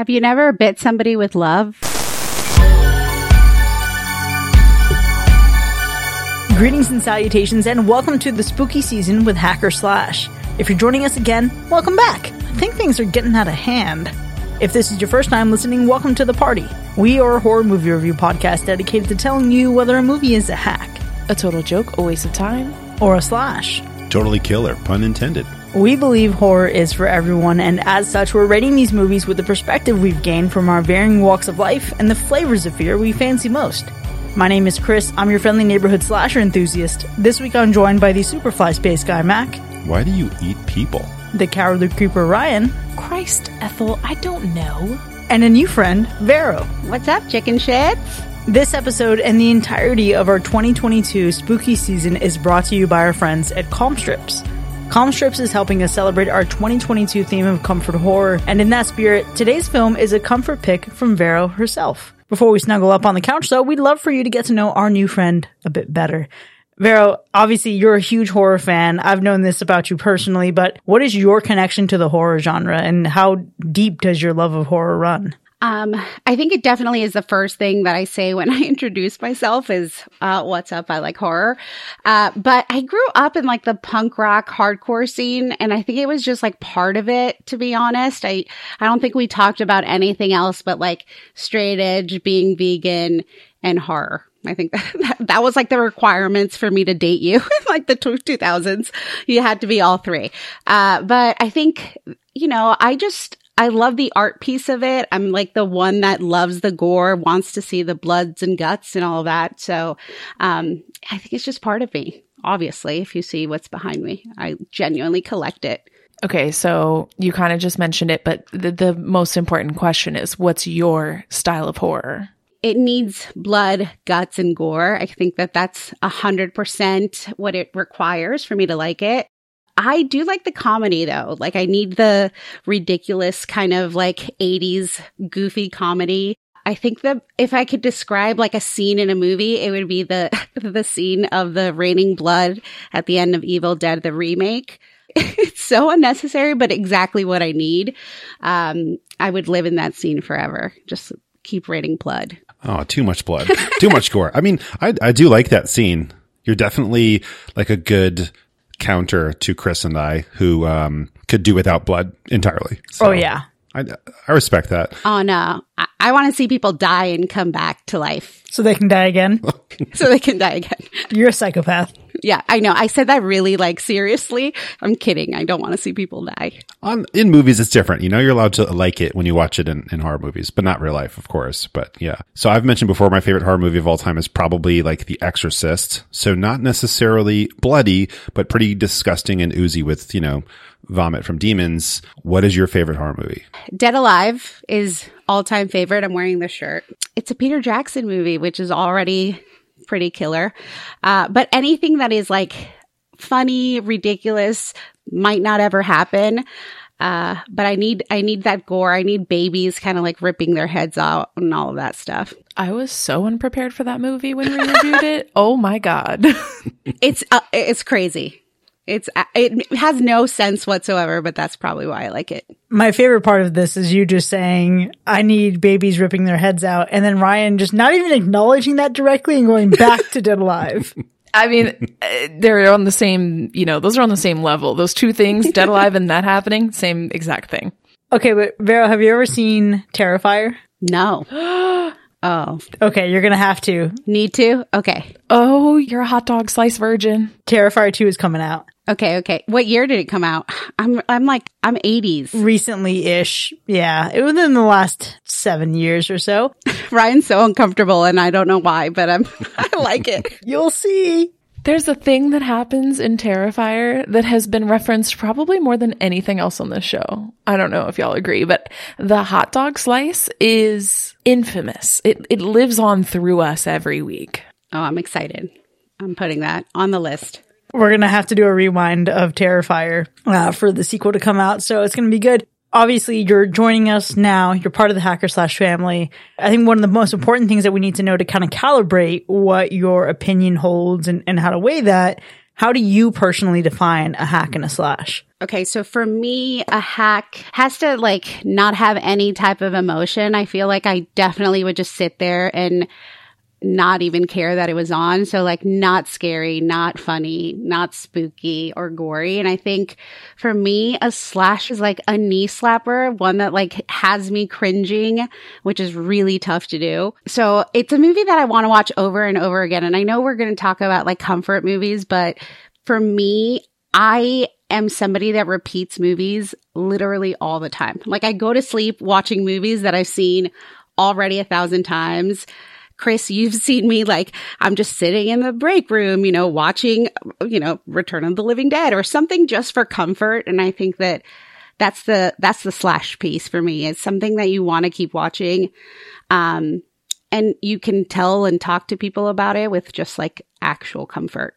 Have you never bit somebody with love? Greetings and salutations, and welcome to the spooky season with Hacker Slash. If you're joining us again, welcome back. I think things are getting out of hand. If this is your first time listening, welcome to the party. We are a horror movie review podcast dedicated to telling you whether a movie is a hack, A total joke, a waste of time. or a slash. Totally killer, pun intended. We believe horror is for everyone, and as such, we're rating these movies with the perspective we've gained from our varying walks of life and the flavors of fear we fancy most. My name is Chris. I'm your friendly neighborhood slasher enthusiast. This week I'm joined by the Superfly Space Guy Mac, Why do you eat people? the Cowardly Creeper Ryan, Christ, Ethel, I don't know. and a new friend, Vero. What's up, chicken shits? This episode and the entirety of our 2022 spooky season is brought to you by our friends at Calm Strips. Calm Strips is helping us celebrate our 2022 theme of comfort horror, and in that spirit, today's film is a comfort pick from Vero herself. Before we snuggle up on the couch, though, we'd love for you to get to know our new friend a bit better. Vero, obviously you're a huge horror fan. I've known this about you personally, but what is your connection to the horror genre and how deep does your love of horror run? Um, I think it definitely is the first thing that I say when I introduce myself is, uh, what's up? I like horror. Uh, but I grew up in like the punk rock hardcore scene and I think it was just like part of it, to be honest. I, I don't think we talked about anything else but like straight edge, being vegan and horror. I think that, that was like the requirements for me to date you in like the 2000s. You had to be all three. Uh, but I think, you know, I just, I love the art piece of it. I'm like the one that loves the gore, wants to see the bloods and guts and all that. So, um, I think it's just part of me. Obviously, if you see what's behind me, I genuinely collect it. Okay, so you kind of just mentioned it, but the, the most important question is what's your style of horror? it needs blood, guts, and gore. I think that that's a hundred percent what it requires for me to like it. I do like the comedy though. Like I need the ridiculous kind of like 80s goofy comedy. I think that if I could describe like a scene in a movie, it would be the the scene of the raining blood at the end of Evil Dead the remake. It's so unnecessary, but exactly what I need. Um, I would live in that scene forever. Just keep raining blood. Oh, too much blood, too much gore. I mean, I I do like that scene. You're definitely like a good counter to Chris and I, who um could do without blood entirely. So Oh, yeah. I I respect that. Oh no, I, I want to see people die and come back to life So they can die again? so they can die again. You're a psychopath. Yeah, I know. I said that really like seriously. I'm kidding. I don't want to see people die. On in movies, it's different. You know, you're allowed to like it when you watch it in, in horror movies, but not real life, of course. But yeah. So I've mentioned before, my favorite horror movie of all time is probably like The Exorcist. So not necessarily bloody, but pretty disgusting and oozy with you know vomit from demons. What is your favorite horror movie? Dead Alive is all time favorite. I'm wearing this shirt. It's a Peter Jackson movie, which is already pretty killer. Uh, but anything that is like funny, ridiculous, might not ever happen. Uh, but I need, I need that gore. I need babies kind of like ripping their heads out and all of that stuff. I was so unprepared for that movie when we reviewed it. Oh my God. It's, uh, it's crazy. It's, uh, it has no sense whatsoever, but that's probably why I like it. My favorite part of this is you just saying, I need babies ripping their heads out. And then Ryan just not even acknowledging that directly and going back to Dead Alive. I mean, uh, they're on the same, you know, those are on the same level. Those two things, Dead Alive and that happening, same exact thing. Okay, but Vero, have you ever seen Terrifier? No. oh, Okay, you're gonna have to. need to? Okay. Oh, you're a hot dog slice virgin. Terrifier 2 is coming out Okay, okay. What year did it come out? I'm I'm like I'm 80s. recently ish. Yeah, it was in the last seven years or so. Ryan's so uncomfortable and I don't know why, but I'm I like it. You'll see. There's a thing that happens in Terrifier that has been referenced probably more than anything else on this show. I don't know if y'all agree, but the hot dog slice is infamous. It it lives on through us every week. Oh, I'm excited. I'm putting that on the list. We're gonna have to do a rewind of Terrifier uh, for the sequel to come out, so it's gonna be good. Obviously, you're joining us now. You're part of the Hacker Slash family. I think one of the most important things that we need to know to kind of calibrate what your opinion holds and, and how to weigh that How do you personally define a hack and a slash? Okay, so for me, a hack has to like not have any type of emotion. I feel like I definitely would just sit there and not even care that it was on. So like not scary, not funny, not spooky or gory. And I think for me, a slash is like a knee slapper, one that like has me cringing, which is really tough to do. So it's a movie that I want to watch over and over again. And I know we're going to talk about like comfort movies, but for me, I am somebody that repeats movies literally all the time. Like I go to sleep watching movies that I've seen already a thousand times. Chris, you've seen me like I'm just sitting in the break room, you know, watching, you know, Return of the Living Dead or something just for comfort. And I think that that's the, that's the slash piece for me. It's something that you want to keep watching. Um, and you can tell and talk to people about it with just like actual comfort.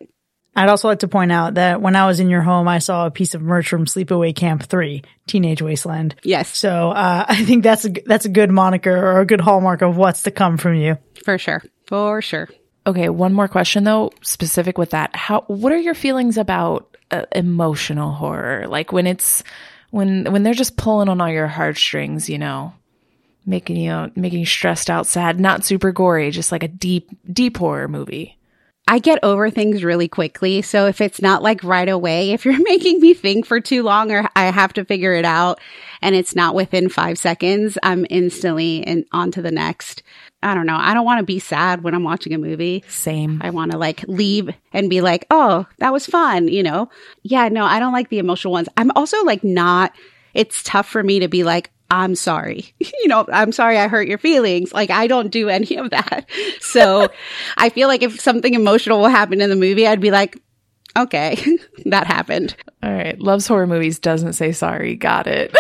I'd also like to point out that when I was in your home, I saw a piece of merch from Sleepaway Camp 3, Teenage Wasteland. Yes. So, uh, I think that's a, that's a good moniker or a good hallmark of what's to come from you. For sure. For sure. Okay, one more question though, specific with that. How what are your feelings about uh, emotional horror? Like when it's when when they're just pulling on all your heartstrings, you know, making you making you stressed out, sad, not super gory, just like a deep deep horror movie. I get over things really quickly. So if it's not like right away, if you're making me think for too long or I have to figure it out and it's not within five seconds, I'm instantly in, on to the next. I don't know. I don't want to be sad when I'm watching a movie. Same. I want to like leave and be like, oh, that was fun, you know? Yeah, no, I don't like the emotional ones. I'm also like not, it's tough for me to be like, I'm sorry. you know, I'm sorry I hurt your feelings. Like I don't do any of that. So I feel like if something emotional will happen in the movie, I'd be like, okay, that happened. All right. Loves horror movies doesn't say sorry. Got it.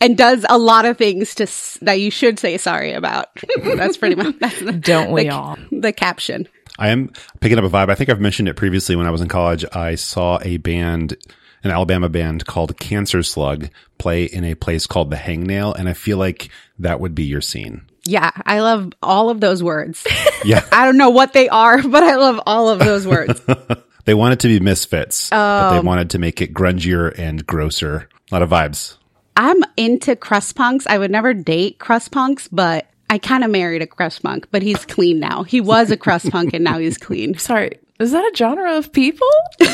and does a lot of things to s- that you should say sorry about. that's pretty much that's the, Don't we the, all? the caption. I am picking up a vibe. I think I've mentioned it previously when I was in college. I saw a band, an Alabama band called Cancer Slug play in a place called the Hangnail. And I feel like that would be your scene. Yeah, I love all of those words. Yeah. I don't know what they are, but I love all of those words. they wanted to be misfits, but they um, wanted to make it grungier and grosser. A lot of vibes. I'm into crust punks. I would never date crust punks, but I kind of married a crust punk, but he's clean now. He was a crust punk and now he's clean. Sorry. Is that a genre of people?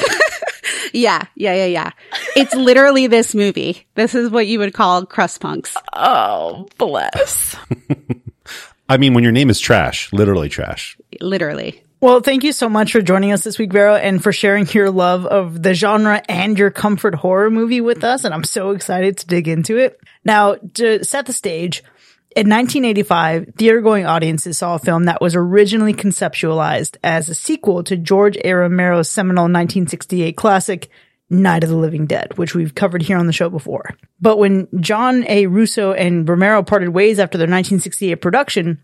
Yeah, yeah, yeah, yeah. It's literally this movie. This is what you would call crust punks. Oh, bless. I mean, when your name is trash, literally trash. Literally. Well, thank you so much for joining us this week, Vero, and for sharing your love of the genre and your comfort horror movie with us. And I'm so excited to dig into it. Now, to set the stage, in 1985, theater going audiences saw a film that was originally conceptualized as a sequel to George A. Romero's seminal 1968 classic, Night of the Living Dead, which we've covered here on the show before. But when John A. Russo and Romero parted ways after their 1968 production,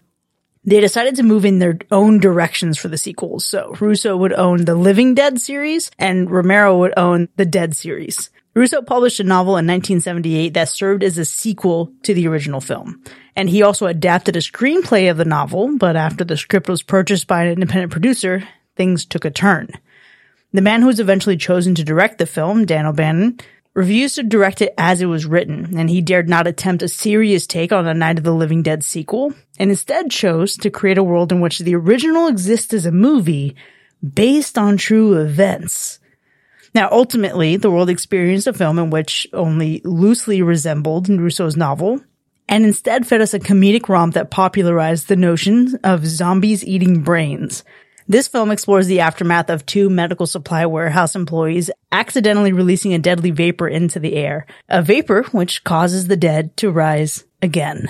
they decided to move in their own directions for the sequels. So Russo would own the Living Dead series and Romero would own the Dead series. Russo published a novel in 1978 that served as a sequel to the original film. And he also adapted a screenplay of the novel, but after the script was purchased by an independent producer, things took a turn. The man who was eventually chosen to direct the film, Dan O'Bannon, refused to direct it as it was written, and he dared not attempt a serious take on a Night of the Living Dead sequel, and instead chose to create a world in which the original exists as a movie based on true events. Now, ultimately, the world experienced a film in which only loosely resembled Russo's novel, and instead fed us a comedic romp that popularized the notion of zombies eating brains. This film explores the aftermath of two medical supply warehouse employees accidentally releasing a deadly vapor into the air, a vapor which causes the dead to rise again.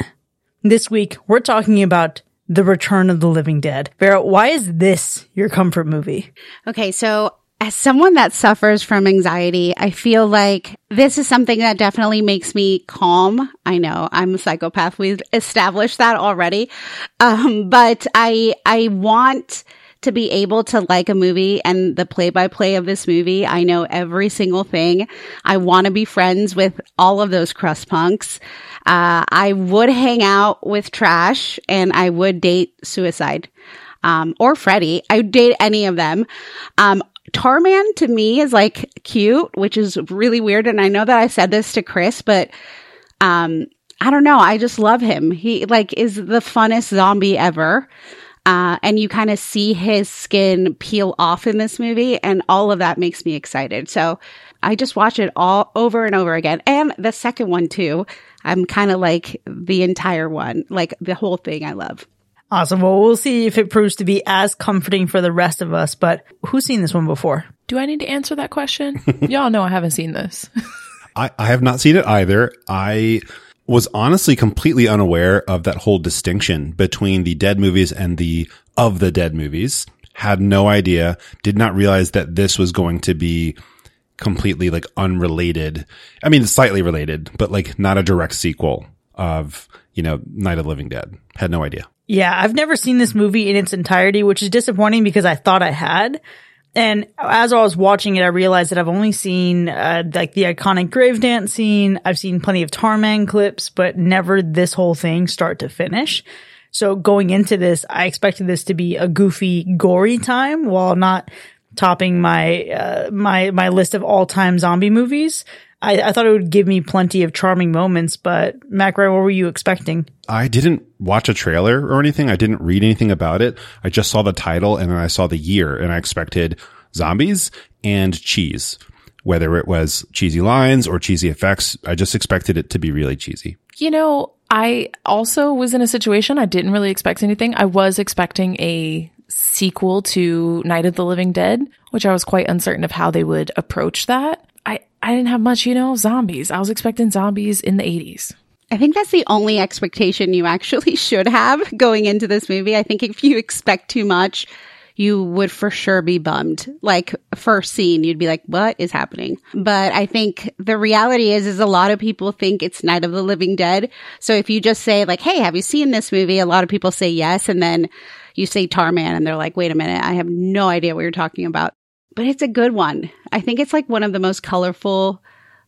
This week, we're talking about The Return of the Living Dead. Vero, why is this your comfort movie? Okay, so as someone that suffers from anxiety, I feel like this is something that definitely makes me calm. I know I'm a psychopath. We've established that already. Um, but I, I want to be able to like a movie and the play by play of this movie. I know every single thing. I want to be friends with all of those crust punks. Uh, I would hang out with trash and I would date suicide. Um, or Freddy. I would date any of them. Um, Tarman to me is like cute, which is really weird. And I know that I said this to Chris, but um, I don't know. I just love him. He like is the funnest zombie ever. Uh, and you kind of see his skin peel off in this movie, and all of that makes me excited. So I just watch it all over and over again. And the second one too. I'm kind of like the entire one, like the whole thing I love. Awesome. Well, we'll see if it proves to be as comforting for the rest of us. But who's seen this one before? Do I need to answer that question? Y'all know I haven't seen this. I, I have not seen it either. I was honestly completely unaware of that whole distinction between the dead movies and the of the dead movies. Had no idea, did not realize that this was going to be completely like unrelated. I mean, slightly related, but like not a direct sequel of, you know, Night of the Living Dead. Had no idea. Yeah, I've never seen this movie in its entirety, which is disappointing because I thought I had. And as I was watching it, I realized that I've only seen uh, like the iconic grave dance scene. I've seen plenty of Tarman clips, but never this whole thing start to finish. So going into this, I expected this to be a goofy, gory time while not topping my uh, my my list of all time zombie movies. I, I, thought it would give me plenty of charming moments, but Mac, what were you expecting? I didn't watch a trailer or anything. I didn't read anything about it. I just saw the title and then I saw the year and I expected zombies and cheese. Whether it was cheesy lines or cheesy effects, I just expected it to be really cheesy. You know, I also was in a situation I didn't really expect anything. I was expecting a sequel to Night of the Living Dead, which I was quite uncertain of how they would approach that. I, didn't have much, you know, zombies. I was expecting zombies in the 80s. I think that's the only expectation you actually should have going into this movie. I think if you expect too much, you would for sure be bummed. Like first scene, you'd be like, what is happening? But I think the reality is, is a lot of people think it's Night of the Living Dead. So if you just say like, Hey, have you seen this movie? A lot of people say yes. And then you say Tarman and they're like, wait a minute, I have no idea what you're talking about. But it's a good one. I think it's like one of the most colorful,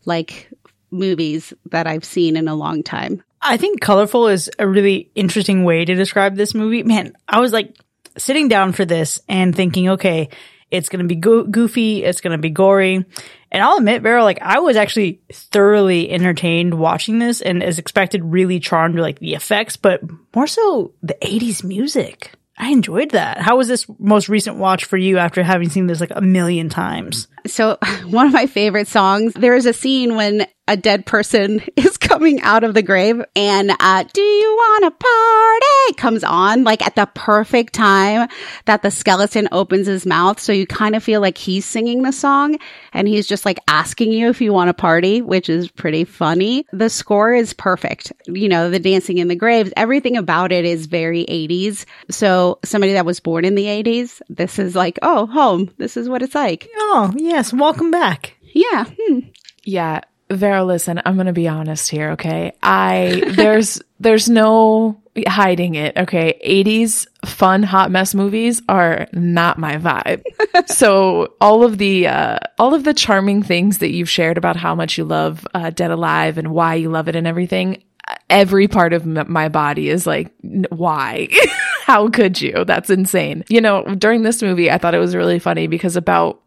like movies that I've seen in a long time. I think colorful is a really interesting way to describe this movie. Man, I was like sitting down for this and thinking, okay, it's going to be go- goofy. It's going to be gory. And I'll admit, Vero, like I was actually thoroughly entertained watching this and as expected, really charmed with like the effects, but more so the 80s music. I enjoyed that. How was this most recent watch for you after having seen this like a million times? So, one of my favorite songs, there is a scene when a dead person is coming out of the grave and uh, do you want a party? comes on like at the perfect time that the skeleton opens his mouth. So you kind of feel like he's singing the song and he's just like asking you if you want a party which is pretty funny. The score is perfect. You know the dancing in the graves everything about it is very 80s so somebody that was born in the 80s this is like oh home. This is what it's like. Oh yes welcome back yeah hmm. yeah Vero, listen, I'm going to be honest here. Okay. I, there's, there's no hiding it. Okay. 80s fun hot mess movies are not my vibe. so all of the, uh, all of the charming things that you've shared about how much you love, uh, Dead Alive and why you love it and everything, every part of m- my body is like, why? how could you? That's insane. You know, during this movie, I thought it was really funny because about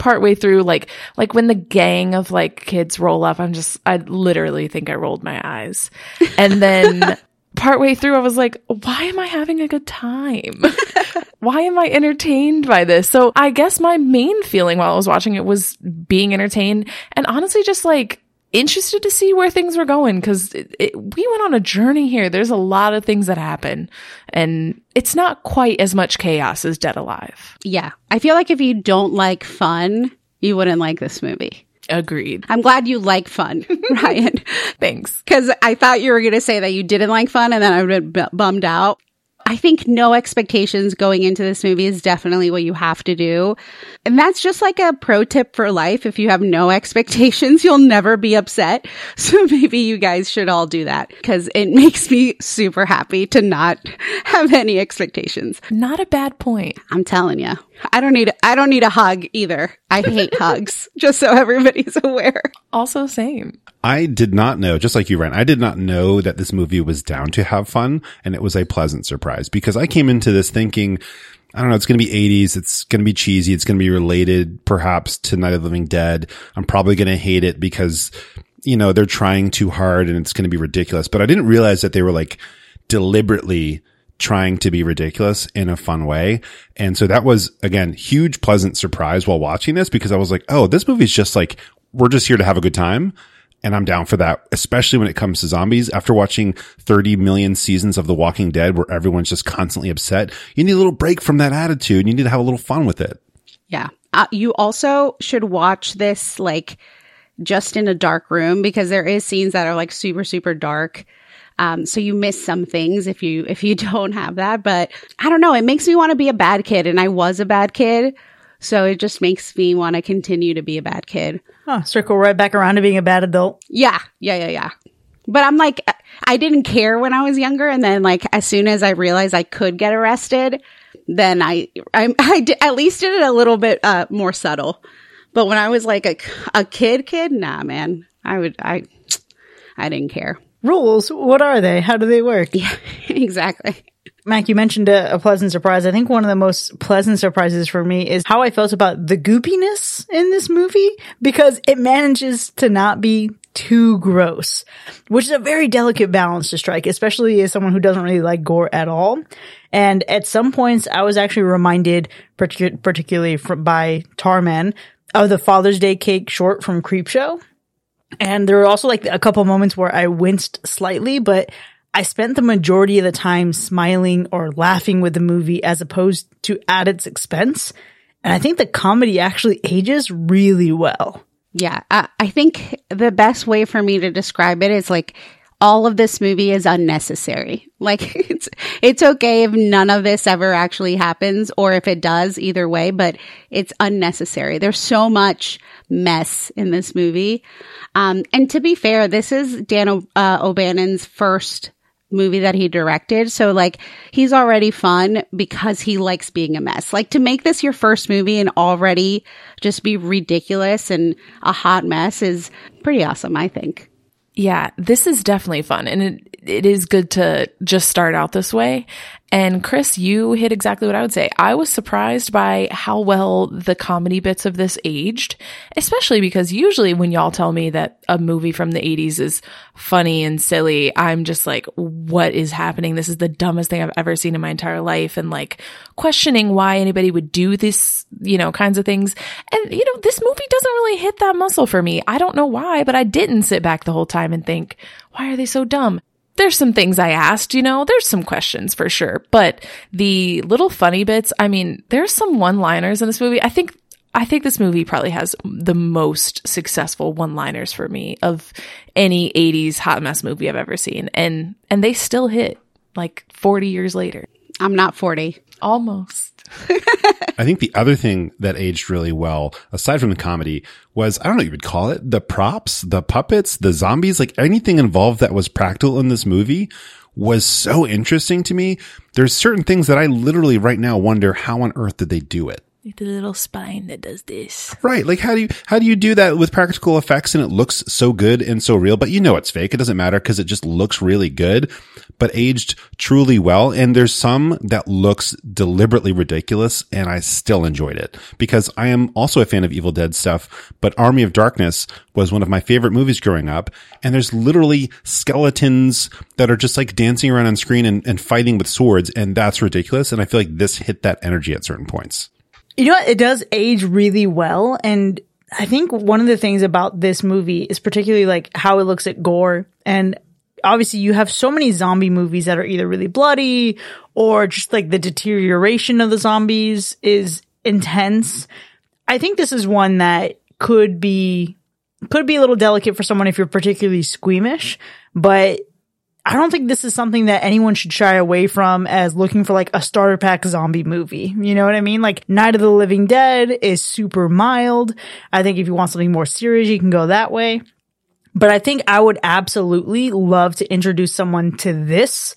partway through, like, like when the gang of like kids roll up, I'm just, I literally think I rolled my eyes. And then partway through, I was like, why am I having a good time? why am I entertained by this? So I guess my main feeling while I was watching it was being entertained and honestly just like interested to see where things were going because we went on a journey here. There's a lot of things that happen and it's not quite as much chaos as Dead Alive. Yeah. I feel like if you don't like fun, you wouldn't like this movie. Agreed. I'm glad you like fun, Ryan. Thanks. Because I thought you were going to say that you didn't like fun and then I would have been bummed out. I think no expectations going into this movie is definitely what you have to do. And that's just like a pro tip for life. If you have no expectations, you'll never be upset. So maybe you guys should all do that because it makes me super happy to not have any expectations. Not a bad point. I'm telling you. I don't need I don't need a hug either. I hate hugs, just so everybody's aware. Also same. I did not know, just like you, Ryan, I did not know that this movie was down to have fun and it was a pleasant surprise because I came into this thinking I don't know. It's going to be 80s. It's going to be cheesy. It's going to be related perhaps to Night of the Living Dead. I'm probably going to hate it because, you know, they're trying too hard and it's going to be ridiculous. But I didn't realize that they were like deliberately trying to be ridiculous in a fun way. And so that was again, huge pleasant surprise while watching this because I was like, Oh, this movie's just like, we're just here to have a good time. And I'm down for that, especially when it comes to zombies. After watching 30 million seasons of The Walking Dead where everyone's just constantly upset, you need a little break from that attitude. You need to have a little fun with it. Yeah. Uh, you also should watch this like just in a dark room because there is scenes that are like super, super dark. Um, so you miss some things if you, if you don't have that, but I don't know. It makes me want to be a bad kid and I was a bad kid. So it just makes me want to continue to be a bad kid. Oh, circle right back around to being a bad adult. Yeah. Yeah. Yeah. Yeah. But I'm like, I didn't care when I was younger. And then like, as soon as I realized I could get arrested, then I, I, I did, at least did it a little bit, uh, more subtle. But when I was like a, a kid, kid, nah, man, I would, I, I didn't care. Rules, what are they? How do they work? Yeah, exactly. Mac, you mentioned a, a, pleasant surprise. I think one of the most pleasant surprises for me is how I felt about the goopiness in this movie because it manages to not be too gross, which is a very delicate balance to strike, especially as someone who doesn't really like gore at all. And at some points, I was actually reminded, partic- particularly from, by Tarman, of the Father's Day cake short from Creepshow. And there were also like a couple moments where I winced slightly, but I spent the majority of the time smiling or laughing with the movie as opposed to at its expense. And I think the comedy actually ages really well. Yeah. I, I think the best way for me to describe it is like all of this movie is unnecessary. Like it's, it's okay if none of this ever actually happens or if it does either way, but it's unnecessary. There's so much mess in this movie. Um, and to be fair, this is Dan o- uh, O'Bannon's first movie that he directed. So like he's already fun because he likes being a mess. Like to make this your first movie and already just be ridiculous and a hot mess is pretty awesome, I think. Yeah, this is definitely fun and it, it is good to just start out this way. And Chris, you hit exactly what I would say. I was surprised by how well the comedy bits of this aged, especially because usually when y'all tell me that a movie from the 80s is funny and silly, I'm just like, what is happening? This is the dumbest thing I've ever seen in my entire life. And like questioning why anybody would do this, you know, kinds of things. And, you know, this movie doesn't really hit that muscle for me. I don't know why, but I didn't sit back the whole time and think, why are they so dumb? There's some things I asked, you know, there's some questions for sure, but the little funny bits, I mean, there's some one-liners in this movie. I think I think this movie probably has the most successful one-liners for me of any 80s hot mess movie I've ever seen. And and they still hit like 40 years later. I'm not 40. Almost. I think the other thing that aged really well, aside from the comedy, was I don't know what you would call it, the props, the puppets, the zombies, like anything involved that was practical in this movie was so interesting to me. There's certain things that I literally right now wonder how on earth did they do it? Like the little spine that does this. Right. Like how do you, how do you do that with practical effects and it looks so good and so real, but you know it's fake. It doesn't matter because it just looks really good, but aged truly well. And there's some that looks deliberately ridiculous and I still enjoyed it because I am also a fan of Evil Dead stuff, but Army of Darkness was one of my favorite movies growing up. And there's literally skeletons that are just like dancing around on screen and, and fighting with swords. And that's ridiculous. And I feel like this hit that energy at certain points. You know what? It does age really well. And I think one of the things about this movie is particularly like how it looks at gore. And obviously you have so many zombie movies that are either really bloody or just like the deterioration of the zombies is intense. I think this is one that could be, could be a little delicate for someone if you're particularly squeamish, but I don't think this is something that anyone should shy away from as looking for like a starter pack zombie movie. You know what I mean? Like Night of the Living Dead is super mild. I think if you want something more serious, you can go that way. But I think I would absolutely love to introduce someone to this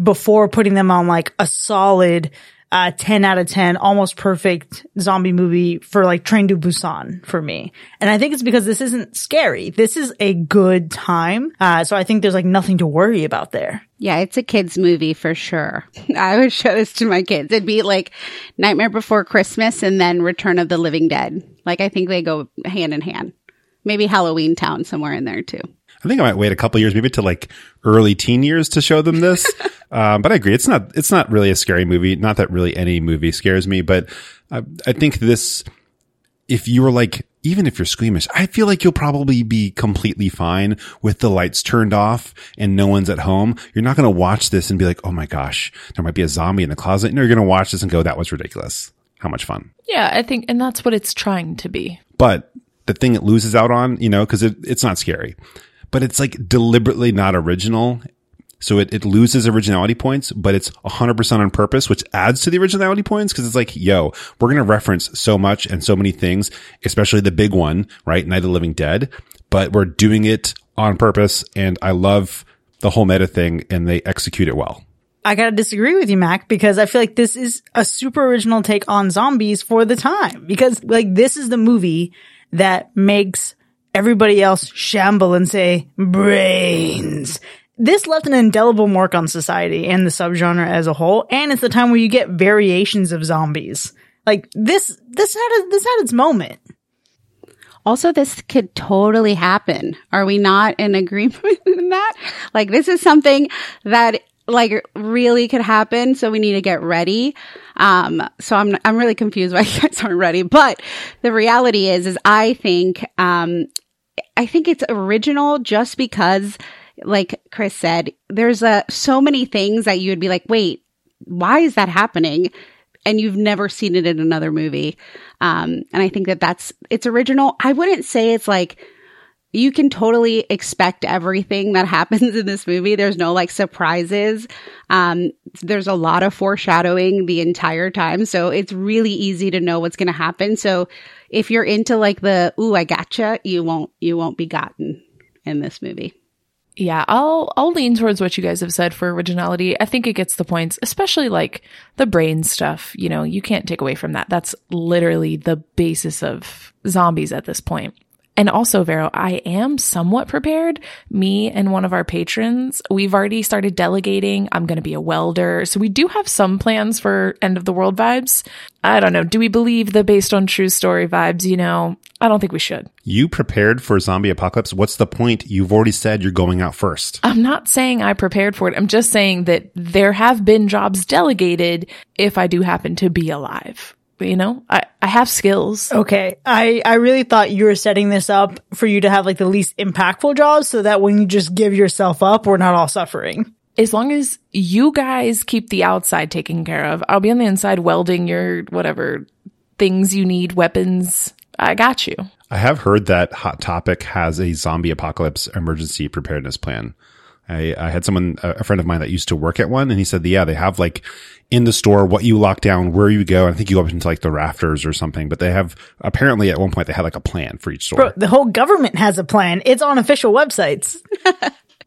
before putting them on like a solid uh, 10 out of 10, almost perfect zombie movie for like Train to Busan for me. And I think it's because this isn't scary. This is a good time. Uh, so I think there's like nothing to worry about there. Yeah, it's a kids movie for sure. I would show this to my kids. It'd be like Nightmare Before Christmas and then Return of the Living Dead. Like I think they go hand in hand. Maybe Halloween Town somewhere in there too. I think I might wait a couple years, maybe to like early teen years to show them this. um, but I agree. It's not, it's not really a scary movie. Not that really any movie scares me, but I, I think this, if you were like, even if you're squeamish, I feel like you'll probably be completely fine with the lights turned off and no one's at home. You're not going to watch this and be like, Oh my gosh, there might be a zombie in the closet. No, you're going to watch this and go, that was ridiculous. How much fun. Yeah, I think, and that's what it's trying to be. But the thing it loses out on, you know, cause it, it's not scary, but it's like deliberately not original. So it, it loses originality points, but it's 100% on purpose, which adds to the originality points. Cause it's like, yo, we're going to reference so much and so many things, especially the big one, right? Night of the Living Dead, but we're doing it on purpose. And I love the whole meta thing and they execute it well. I gotta disagree with you, Mac, because I feel like this is a super original take on zombies for the time. Because like this is the movie that makes everybody else shamble and say brains. This left an indelible mark on society and the subgenre as a whole, and it's the time where you get variations of zombies. Like this, this had a, this had its moment. Also, this could totally happen. Are we not in agreement in that? Like, this is something that like really could happen. So we need to get ready. Um, so I'm, I'm really confused why you guys aren't ready, but the reality is, is I think, um, I think it's original just because, like Chris said, there's a, so many things that you would be like, wait, why is that happening? And you've never seen it in another movie. Um, and I think that that's, it's original. I wouldn't say it's like, you can totally expect everything that happens in this movie. There's no like surprises. Um, there's a lot of foreshadowing the entire time. So it's really easy to know what's going to happen. So if you're into like the, ooh, I gotcha, you won't, you won't be gotten in this movie. Yeah, I'll I'll lean towards what you guys have said for originality. I think it gets the points, especially like the brain stuff, you know, you can't take away from that. That's literally the basis of zombies at this point. And also, Vero, I am somewhat prepared. Me and one of our patrons, we've already started delegating. I'm going to be a welder. So we do have some plans for end of the world vibes. I don't know. Do we believe the based on true story vibes? You know, I don't think we should. You prepared for zombie apocalypse? What's the point? You've already said you're going out first. I'm not saying I prepared for it. I'm just saying that there have been jobs delegated if I do happen to be alive you know, I, I have skills. Okay. I, I really thought you were setting this up for you to have like the least impactful jobs so that when you just give yourself up, we're not all suffering. As long as you guys keep the outside taken care of, I'll be on the inside welding your whatever things you need, weapons. I got you. I have heard that Hot Topic has a zombie apocalypse emergency preparedness plan. I, I had someone, a friend of mine that used to work at one and he said, yeah, they have like in the store, what you lock down, where you go. I think you go up into like the rafters or something, but they have apparently at one point they had like a plan for each store. Bro, the whole government has a plan. It's on official websites.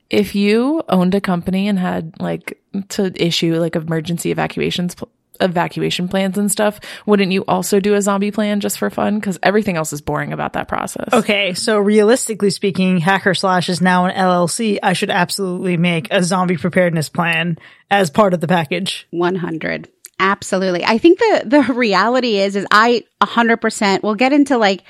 if you owned a company and had like to issue like emergency evacuations evacuation plans and stuff, wouldn't you also do a zombie plan just for fun? Because everything else is boring about that process. Okay, so realistically speaking, Hacker Slash is now an LLC. I should absolutely make a zombie preparedness plan as part of the package. 100. Absolutely. I think the, the reality is, is I 100%, we'll get into like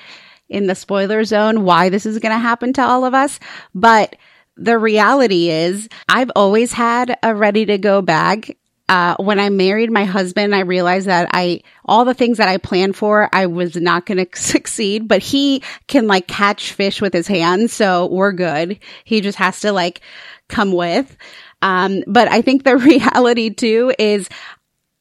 in the spoiler zone why this is going to happen to all of us, but the reality is I've always had a ready to go bag uh, when I married my husband, I realized that I, all the things that I planned for, I was not going to succeed, but he can like catch fish with his hands. So we're good. He just has to like come with. Um, but I think the reality too is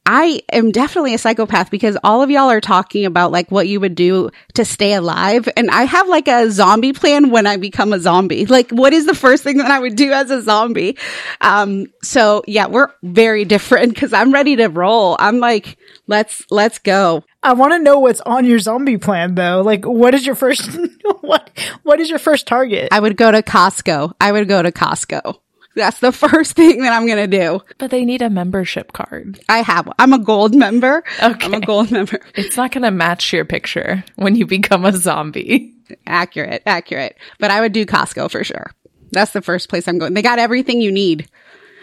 I am definitely a psychopath because all of y'all are talking about like what you would do to stay alive. And I have like a zombie plan when I become a zombie. Like what is the first thing that I would do as a zombie? Um, so yeah, we're very different because I'm ready to roll. I'm like, let's, let's go. I want to know what's on your zombie plan though. Like what is your first, what, what is your first target? I would go to Costco. I would go to Costco. That's the first thing that I'm going to do. But they need a membership card. I have. one. I'm a gold member. Okay. I'm a gold member. It's not going to match your picture when you become a zombie. Accurate, accurate. But I would do Costco for sure. That's the first place I'm going. They got everything you need.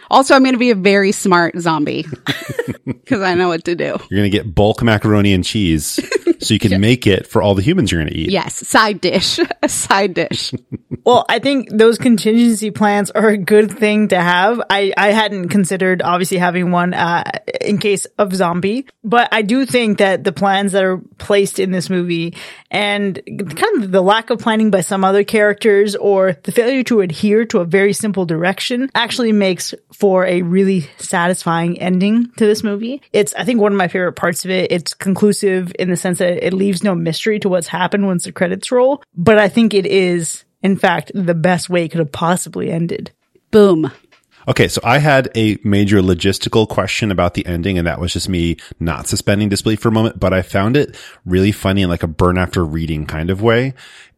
Also, I'm going to be a very smart zombie because I know what to do. You're going to get bulk macaroni and cheese so you can make it for all the humans you're going to eat. Yes, side dish, a side dish. Well, I think those contingency plans are a good thing to have. I, I hadn't considered obviously having one uh, in case of zombie, but I do think that the plans that are placed in this movie and kind of the lack of planning by some other characters or the failure to adhere to a very simple direction actually makes for a really satisfying ending to this movie. It's, I think, one of my favorite parts of it. It's conclusive in the sense that it leaves no mystery to what's happened once the credits roll, but I think it is, in fact, the best way it could have possibly ended. Boom. Okay, so I had a major logistical question about the ending, and that was just me not suspending disbelief for a moment, but I found it really funny in like a burn after reading kind of way.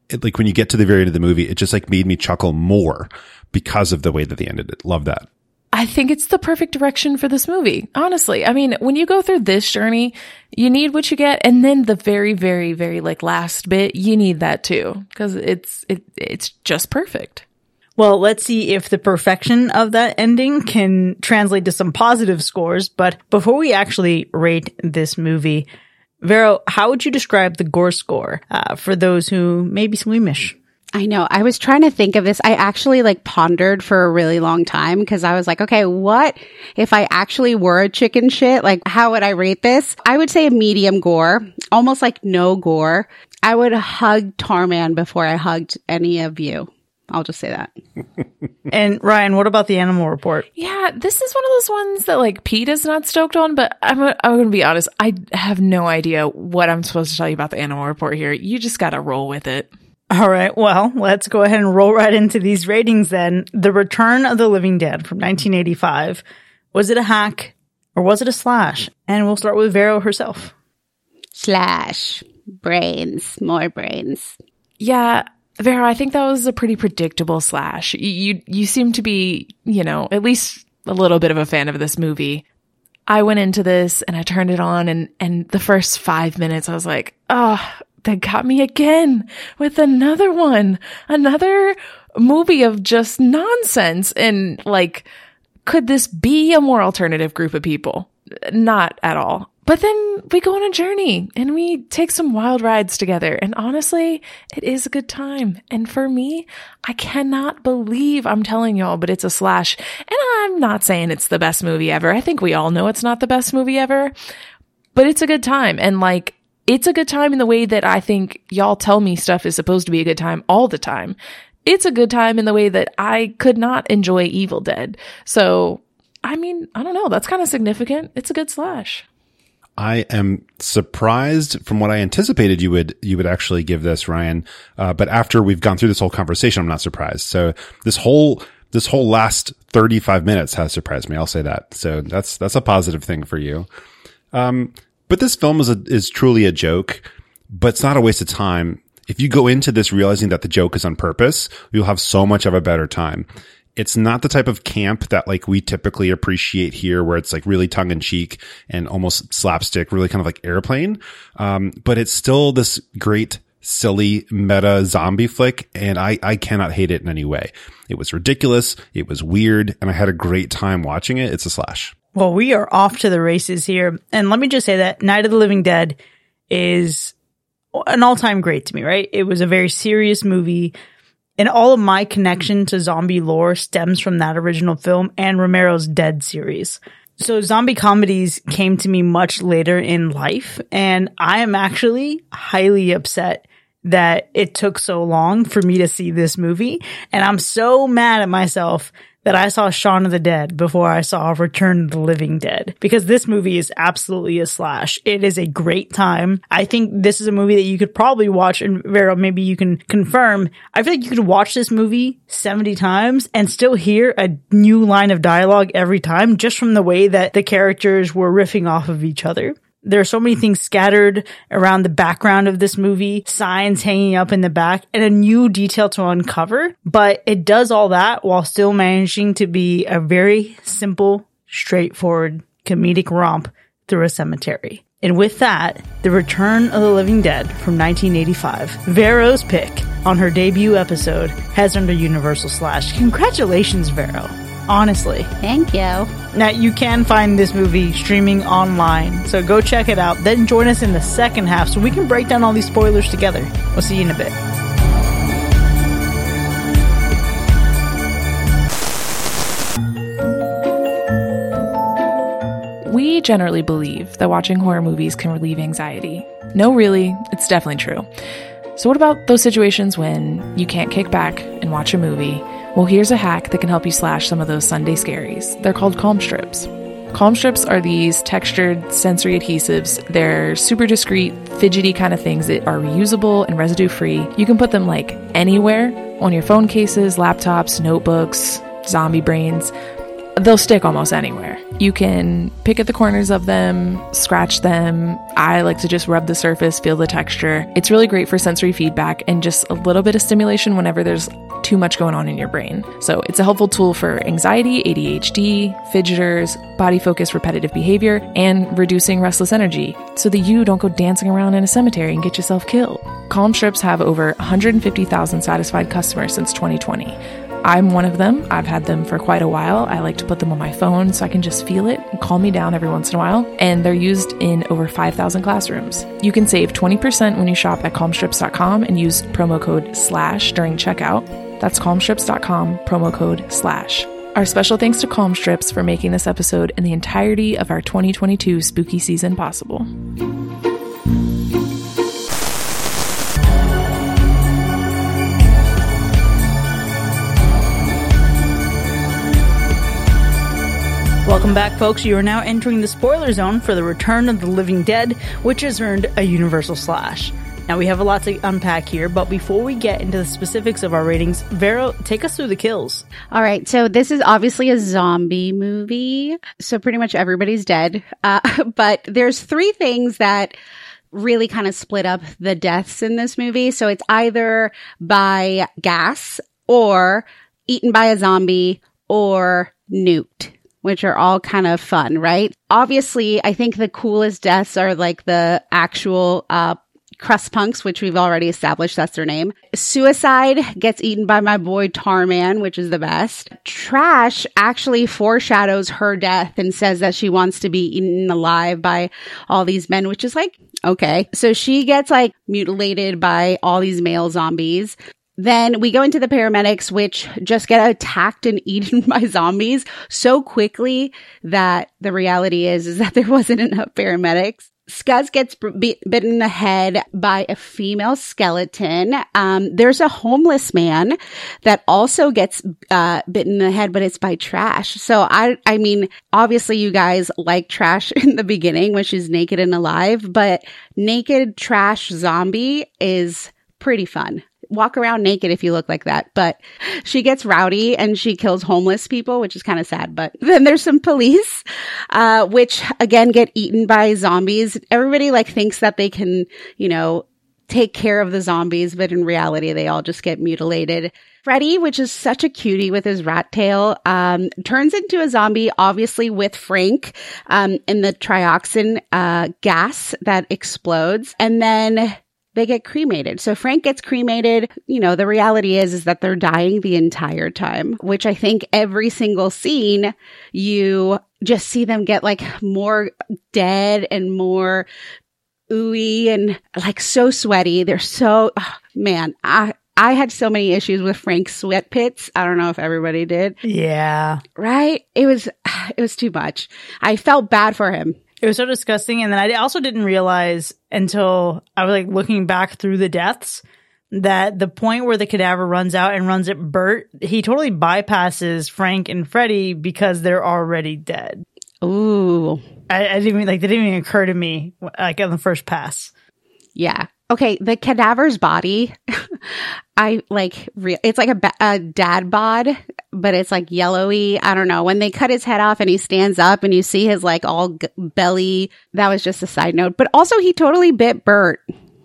It, like when you get to the very end of the movie, it just like made me chuckle more because of the way that they ended it. Love that. I think it's the perfect direction for this movie. Honestly, I mean, when you go through this journey, you need what you get, and then the very, very, very like last bit, you need that too, because it's it it's just perfect. Well, let's see if the perfection of that ending can translate to some positive scores. But before we actually rate this movie, Vero, how would you describe the gore score uh, for those who may be squeamish? I know. I was trying to think of this. I actually like pondered for a really long time because I was like, okay, what if I actually were a chicken shit? Like, how would I rate this? I would say a medium gore, almost like no gore. I would hug Tarman before I hugged any of you. I'll just say that. And Ryan, what about the animal report? Yeah, this is one of those ones that like Pete is not stoked on, but I'm I'm going to be honest. I have no idea what I'm supposed to tell you about the animal report here. You just got to roll with it. All right, well, let's go ahead and roll right into these ratings then. The Return of the Living Dead from 1985. Was it a hack or was it a slash? And we'll start with Vero herself. Slash. Brains. More brains. Yeah, Vero, I think that was a pretty predictable slash. You, you seem to be, you know, at least a little bit of a fan of this movie. I went into this and I turned it on and and the first 5 minutes I was like, ah, "Oh, they got me again with another one. Another movie of just nonsense and like could this be a more alternative group of people? Not at all. But then we go on a journey and we take some wild rides together. And honestly, it is a good time. And for me, I cannot believe I'm telling y'all, but it's a slash. And I'm not saying it's the best movie ever. I think we all know it's not the best movie ever, but it's a good time. And like, it's a good time in the way that I think y'all tell me stuff is supposed to be a good time all the time. It's a good time in the way that I could not enjoy Evil Dead. So, I mean, I don't know. That's kind of significant. It's a good slash. I am surprised from what I anticipated you would you would actually give this, Ryan. Uh, but after we've gone through this whole conversation, I'm not surprised. So this whole this whole last 35 minutes has surprised me. I'll say that. So that's that's a positive thing for you. Um, but this film is a, is truly a joke, but it's not a waste of time. If you go into this realizing that the joke is on purpose, you'll have so much of a better time it's not the type of camp that like we typically appreciate here where it's like really tongue in cheek and almost slapstick, really kind of like airplane. Um, but it's still this great silly meta zombie flick and I, I cannot hate it in any way. It was ridiculous. It was weird and I had a great time watching it. It's a slash. Well, we are off to the races here. And let me just say that Night of the Living Dead is an all time great to me, right? It was a very serious movie and all of my connection to zombie lore stems from that original film and Romero's Dead series. So zombie comedies came to me much later in life and I am actually highly upset that it took so long for me to see this movie. And I'm so mad at myself that I saw Shaun of the Dead before I saw Return of the Living Dead because this movie is absolutely a slash. It is a great time. I think this is a movie that you could probably watch and Vero, maybe you can confirm. I feel like you could watch this movie 70 times and still hear a new line of dialogue every time just from the way that the characters were riffing off of each other. There are so many things scattered around the background of this movie, signs hanging up in the back, and a new detail to uncover. But it does all that while still managing to be a very simple, straightforward comedic romp through a cemetery. And with that, The Return of the Living Dead from 1985, Vero's pick on her debut episode has earned a Universal Slash. Congratulations, Vero. Honestly. Thank you. Now, you can find this movie streaming online, so go check it out. Then join us in the second half so we can break down all these spoilers together. We'll see you in a bit. We generally believe that watching horror movies can relieve anxiety. No, really, it's definitely true. So, what about those situations when you can't kick back and watch a movie? Well, here's a hack that can help you slash some of those Sunday scaries. They're called calm strips. Calm strips are these textured sensory adhesives. They're super discreet, fidgety kind of things that are reusable and residue free. You can put them like anywhere on your phone cases, laptops, notebooks, zombie brains. They'll stick almost anywhere. You can pick at the corners of them, scratch them. I like to just rub the surface, feel the texture. It's really great for sensory feedback and just a little bit of stimulation whenever there's too much going on in your brain. So it's a helpful tool for anxiety, ADHD, fidgeters, body focus, repetitive behavior, and reducing restless energy so that you don't go dancing around in a cemetery and get yourself killed. Calm strips have over 150,000 satisfied customers since 2020. I'm one of them. I've had them for quite a while. I like to put them on my phone so I can just feel it and calm me down every once in a while. And they're used in over 5,000 classrooms. You can save 20% when you shop at calmstrips.com and use promo code SLASH during checkout. That's calmstrips.com, promo code SLASH. Our special thanks to Calm Strips for making this episode and the entirety of our 2022 spooky season possible. Welcome back, folks. You are now entering the spoiler zone for The Return of the Living Dead, which has earned a Universal Slash. Now, we have a lot to unpack here, but before we get into the specifics of our ratings, Vero, take us through the kills. All right. So this is obviously a zombie movie. So pretty much everybody's dead. Uh, but there's three things that really kind of split up the deaths in this movie. So it's either by gas or eaten by a zombie or nuked which are all kind of fun, right? Obviously, I think the coolest deaths are like the actual, uh, crust punks, which we've already established that's their name. Suicide gets eaten by my boy Tarman, which is the best. Trash actually foreshadows her death and says that she wants to be eaten alive by all these men, which is like, okay. So she gets like mutilated by all these male zombies. Then we go into the paramedics, which just get attacked and eaten by zombies so quickly that the reality is, is that there wasn't enough paramedics. Scuzz gets b- bitten in the head by a female skeleton. Um, there's a homeless man that also gets uh, bitten in the head, but it's by trash. So I, I mean, obviously you guys like trash in the beginning, when she's naked and alive, but naked trash zombie is pretty fun walk around naked if you look like that. But she gets rowdy and she kills homeless people, which is kind of sad. But then there's some police, uh, which again get eaten by zombies. Everybody like thinks that they can, you know, take care of the zombies, but in reality, they all just get mutilated. Freddy, which is such a cutie with his rat tail, um, turns into a zombie, obviously with Frank, um, in the trioxin, uh, gas that explodes. And then they get cremated. So Frank gets cremated. You know, the reality is, is that they're dying the entire time, which I think every single scene you just see them get like more dead and more ooey and like so sweaty. They're so, oh, man, I, I had so many issues with Frank's sweat pits. I don't know if everybody did. Yeah. Right? It was, it was too much. I felt bad for him. It was so disgusting. And then I also didn't realize until I was like looking back through the deaths that the point where the cadaver runs out and runs at Burt, he totally bypasses Frank and Freddy because they're already dead. Ooh. I, I didn't even like, that didn't even occur to me like on the first pass. Yeah. Okay. The cadaver's body, I like, re- it's like a, ba- a dad bod but it's like yellowy. I don't know. When they cut his head off and he stands up and you see his like all g- belly, that was just a side note. But also, he totally bit Burt,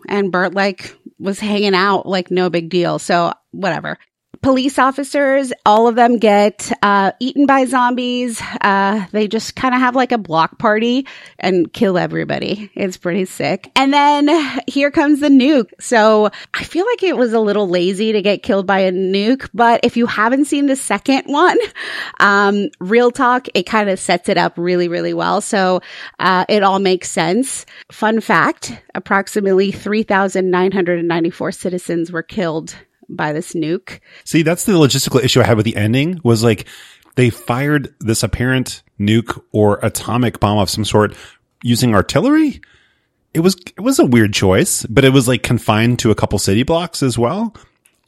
and Burt like was hanging out like no big deal. So whatever police officers, all of them get uh, eaten by zombies. Uh, they just kind of have like a block party and kill everybody. It's pretty sick. And then here comes the nuke. So I feel like it was a little lazy to get killed by a nuke, but if you haven't seen the second one, um, real talk, it kind of sets it up really, really well. So uh, it all makes sense. Fun fact approximately 3,994 citizens were killed by this nuke. See, that's the logistical issue I had with the ending was like they fired this apparent nuke or atomic bomb of some sort using artillery. It was it was a weird choice, but it was like confined to a couple city blocks as well.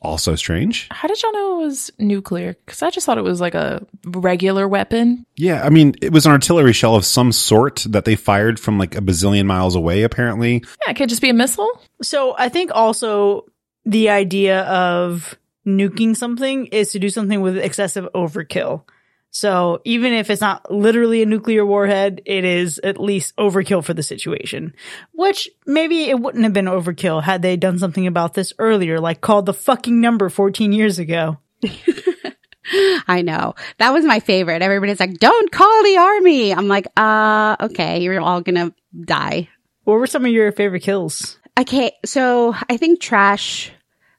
Also strange. How did y'all know it was nuclear? Because I just thought it was like a regular weapon. Yeah, I mean, it was an artillery shell of some sort that they fired from like a bazillion miles away, apparently. Yeah, it could just be a missile. So I think also the idea of nuking something is to do something with excessive overkill. So even if it's not literally a nuclear warhead, it is at least overkill for the situation. Which maybe it wouldn't have been overkill had they done something about this earlier, like called the fucking number 14 years ago. I know. That was my favorite. Everybody's like, don't call the army. I'm like, uh, okay, you're all gonna die. What were some of your favorite kills? Okay, so I think trash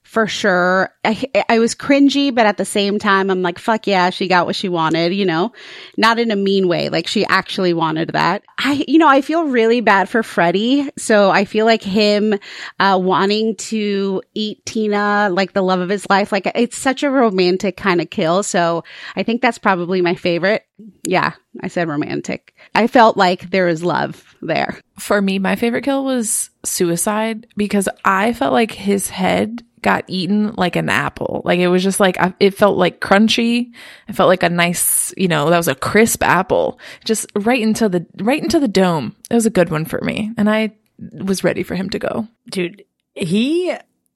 for sure. I, I was cringy, but at the same time, I'm like, fuck yeah, she got what she wanted, you know, not in a mean way. Like she actually wanted that. I, you know, I feel really bad for Freddy. So I feel like him, uh, wanting to eat Tina, like the love of his life, like it's such a romantic kind of kill. So I think that's probably my favorite. Yeah, I said romantic. I felt like there was love there. For me, my favorite kill was suicide because I felt like his head got eaten like an apple. Like it was just like, it felt like crunchy. It felt like a nice, you know, that was a crisp apple just right into the, right into the dome. It was a good one for me. And I was ready for him to go. Dude, he,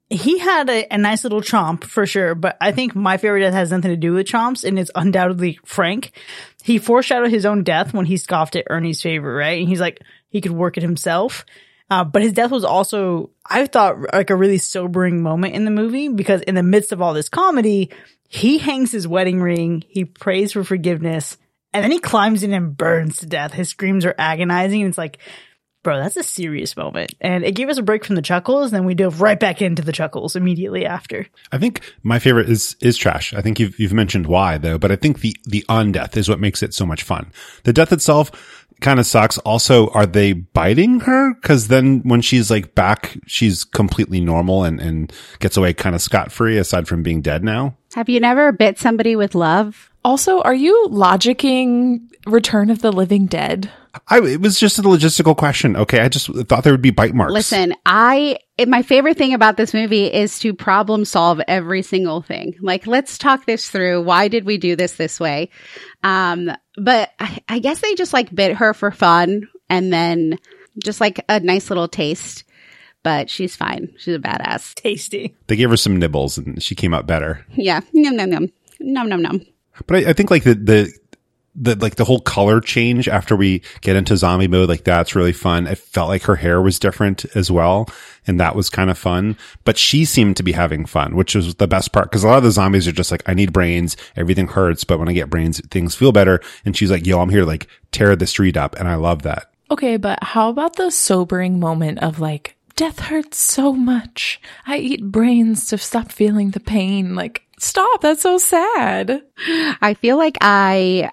he had a, a nice little chomp for sure, but I think my favorite death has nothing to do with chomps and it's undoubtedly Frank. He foreshadowed his own death when he scoffed at Ernie's favor, right? And he's like, he could work it himself. Uh, but his death was also, I thought, like a really sobering moment in the movie because in the midst of all this comedy, he hangs his wedding ring, he prays for forgiveness, and then he climbs in and burns to death. His screams are agonizing. And it's like, bro, that's a serious moment. And it gave us a break from the chuckles. And then we dove right back into the chuckles immediately after. I think my favorite is, is trash. I think you've, you've mentioned why though, but I think the, the undeath is what makes it so much fun. The death itself, kind of sucks. Also, are they biting her? Cause then when she's like back, she's completely normal and, and gets away kind of scot free aside from being dead now. Have you never bit somebody with love? Also, are you logicking Return of the Living Dead? I, it was just a logistical question. Okay. I just thought there would be bite marks. Listen, I, it, my favorite thing about this movie is to problem solve every single thing. Like, let's talk this through. Why did we do this this way? Um, but I, I guess they just like bit her for fun and then just like a nice little taste. But she's fine. She's a badass. Tasty. They gave her some nibbles and she came out better. Yeah. Num, num, num. Num, num, num. But I, I think like the, the, the like the whole color change after we get into zombie mode, like that's really fun. It felt like her hair was different as well. And that was kind of fun, but she seemed to be having fun, which was the best part. Cause a lot of the zombies are just like, I need brains. Everything hurts. But when I get brains, things feel better. And she's like, yo, I'm here to like tear the street up. And I love that. Okay. But how about the sobering moment of like, death hurts so much. I eat brains to stop feeling the pain. Like, stop. That's so sad. I feel like I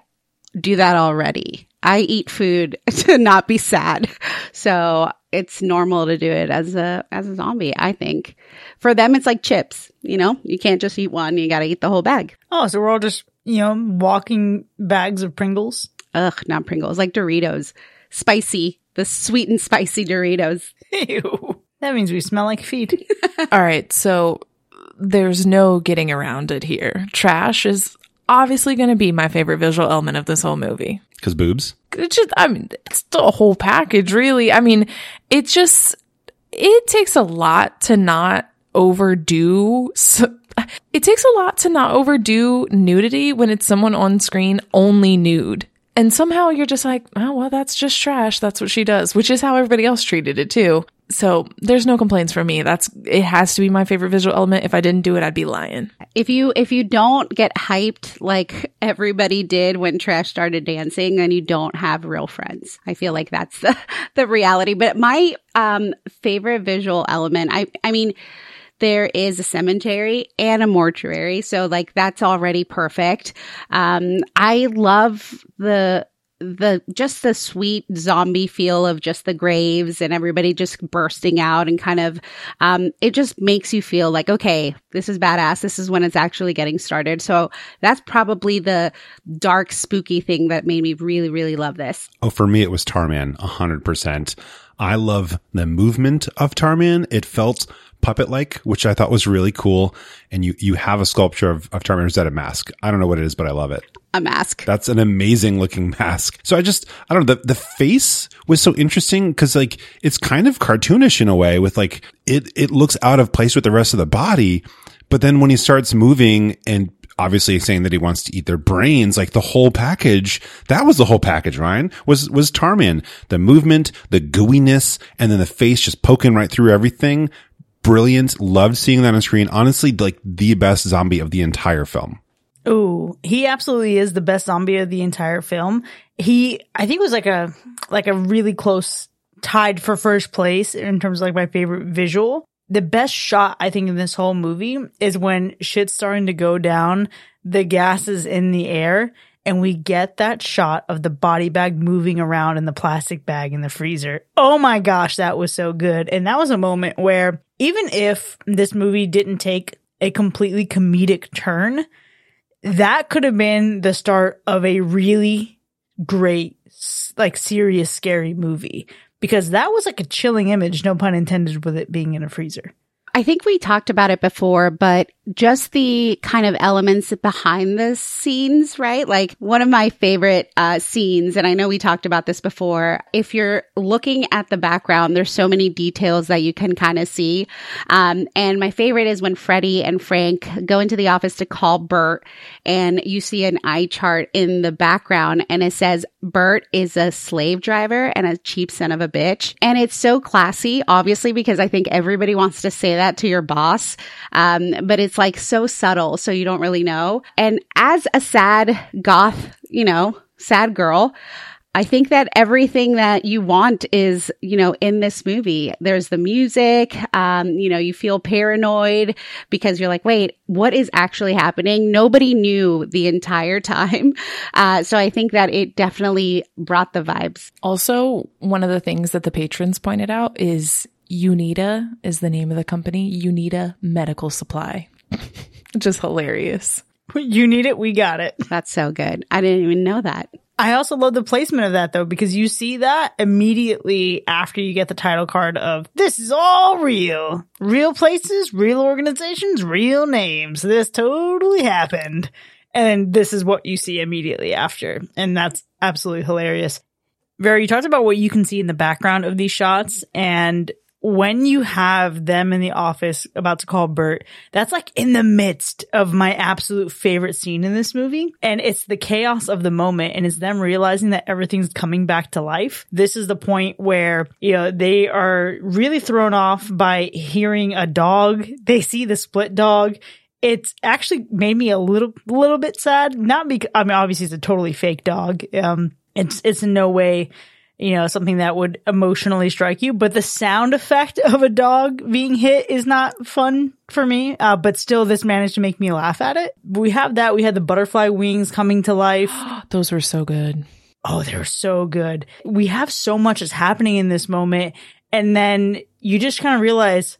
do that already. I eat food to not be sad. So it's normal to do it as a as a zombie, I think. For them it's like chips, you know? You can't just eat one, you got to eat the whole bag. Oh, so we're all just, you know, walking bags of Pringles. Ugh, not Pringles, like Doritos. Spicy, the sweet and spicy Doritos. Ew. That means we smell like feet. All right, so there's no getting around it here. Trash is obviously going to be my favorite visual element of this whole movie. Cause boobs. It's just, I mean, it's the whole package, really. I mean, it just, it takes a lot to not overdo. So, it takes a lot to not overdo nudity when it's someone on screen only nude. And somehow you're just like, oh, well, that's just trash. That's what she does, which is how everybody else treated it too. So there's no complaints from me. That's, it has to be my favorite visual element. If I didn't do it, I'd be lying. If you if you don't get hyped like everybody did when Trash started dancing, then you don't have real friends. I feel like that's the the reality. But my um favorite visual element, I I mean, there is a cemetery and a mortuary. So like that's already perfect. Um, I love the the just the sweet zombie feel of just the graves and everybody just bursting out and kind of um it just makes you feel like okay this is badass this is when it's actually getting started so that's probably the dark spooky thing that made me really really love this Oh, for me, it was Tarman, 100%. I love the movement of Tarman. It felt puppet like, which I thought was really cool. And you, you have a sculpture of, of Tarman Rosetta mask. I don't know what it is, but I love it. a mask That's an amazing looking mask. So I just, I don't know, the, the face was so interesting because like it's kind of cartoonish in a way with like, it, it looks out of place with the rest of the body. But then when he starts moving and obviously saying that he wants to eat their brains, like the whole package, that was the whole package, Ryan, was, was Tarman. The movement, the gooiness, and then the face just poking right through everything. Brilliant. Loved seeing that on screen. Honestly, like the best zombie of the entire film. Ooh, he absolutely is the best zombie of the entire film. He, I think, was like a like a really close tied for first place in terms of like my favorite visual. The best shot I think in this whole movie is when shit's starting to go down, the gas is in the air, and we get that shot of the body bag moving around in the plastic bag in the freezer. Oh my gosh, that was so good. And that was a moment where even if this movie didn't take a completely comedic turn, that could have been the start of a really great, like serious, scary movie because that was like a chilling image, no pun intended, with it being in a freezer. I think we talked about it before, but just the kind of elements behind the scenes, right? Like one of my favorite uh, scenes, and I know we talked about this before. If you're looking at the background, there's so many details that you can kind of see. Um, and my favorite is when Freddy and Frank go into the office to call Burt, and you see an eye chart in the background, and it says Burt is a slave driver and a cheap son of a bitch. And it's so classy, obviously, because I think everybody wants to say that to your boss. Um, but it's like so subtle, so you don't really know. And as a sad goth, you know, sad girl, I think that everything that you want is, you know, in this movie. There's the music. Um, you know, you feel paranoid because you're like, wait, what is actually happening? Nobody knew the entire time. Uh, so I think that it definitely brought the vibes. Also, one of the things that the patrons pointed out is Uneeda is the name of the company, Uneeda Medical Supply. Which is hilarious. You need it, we got it. That's so good. I didn't even know that. I also love the placement of that though, because you see that immediately after you get the title card of this is all real. Real places, real organizations, real names. This totally happened. And this is what you see immediately after. And that's absolutely hilarious. Vero, you talked about what you can see in the background of these shots and when you have them in the office about to call Burt, that's like in the midst of my absolute favorite scene in this movie. And it's the chaos of the moment and it's them realizing that everything's coming back to life. This is the point where, you know, they are really thrown off by hearing a dog. They see the split dog. It's actually made me a little, little bit sad. Not because, I mean, obviously it's a totally fake dog. Um, it's, it's in no way you know, something that would emotionally strike you. But the sound effect of a dog being hit is not fun for me. Uh, but still, this managed to make me laugh at it. We have that. We had the butterfly wings coming to life. Those were so good. Oh, they're so good. We have so much that's happening in this moment. And then you just kind of realize,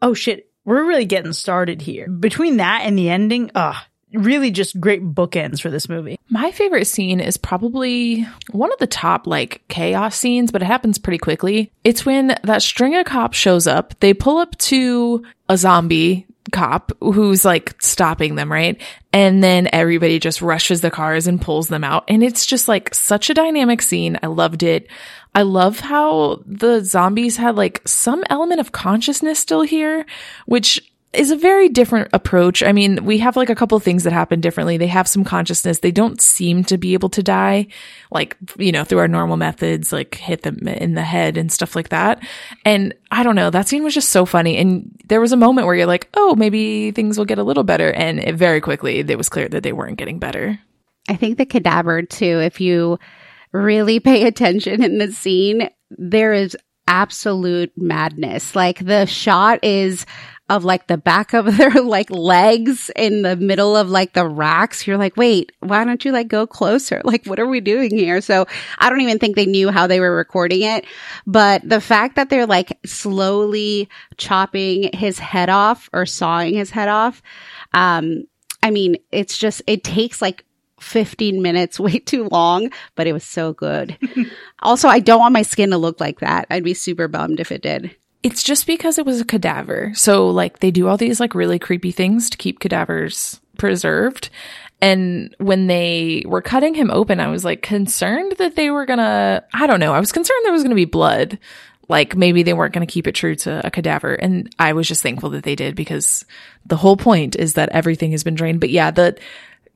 oh shit, we're really getting started here. Between that and the ending, uh, really just great bookends for this movie. My favorite scene is probably one of the top like chaos scenes, but it happens pretty quickly. It's when that string of cops shows up. They pull up to a zombie cop who's like stopping them, right? And then everybody just rushes the cars and pulls them out. And it's just like such a dynamic scene. I loved it. I love how the zombies had like some element of consciousness still here, which is a very different approach. I mean, we have like a couple things that happen differently. They have some consciousness. They don't seem to be able to die, like, you know, through our normal methods, like hit them in the head and stuff like that. And I don't know, that scene was just so funny. And there was a moment where you're like, oh, maybe things will get a little better. And it very quickly, it was clear that they weren't getting better. I think the cadaver too, if you really pay attention in the scene, there is absolute madness. Like the shot is of like the back of their like legs in the middle of like the racks. You're like, wait, why don't you like go closer? Like, what are we doing here? So I don't even think they knew how they were recording it. But the fact that they're like slowly chopping his head off or sawing his head off, um, I mean, it's just, it takes like 15 minutes, way too long, but it was so good. also, I don't want my skin to look like that. I'd be super bummed if it did. It's just because it was a cadaver. So, like, they do all these, like, really creepy things to keep cadavers preserved. And when they were cutting him open, I was like concerned that they were gonna, I don't know, I was concerned there was gonna be blood. Like maybe they weren't gonna keep it true to a cadaver. And I was just thankful that they did because the whole point is that everything has been drained. But yeah, the,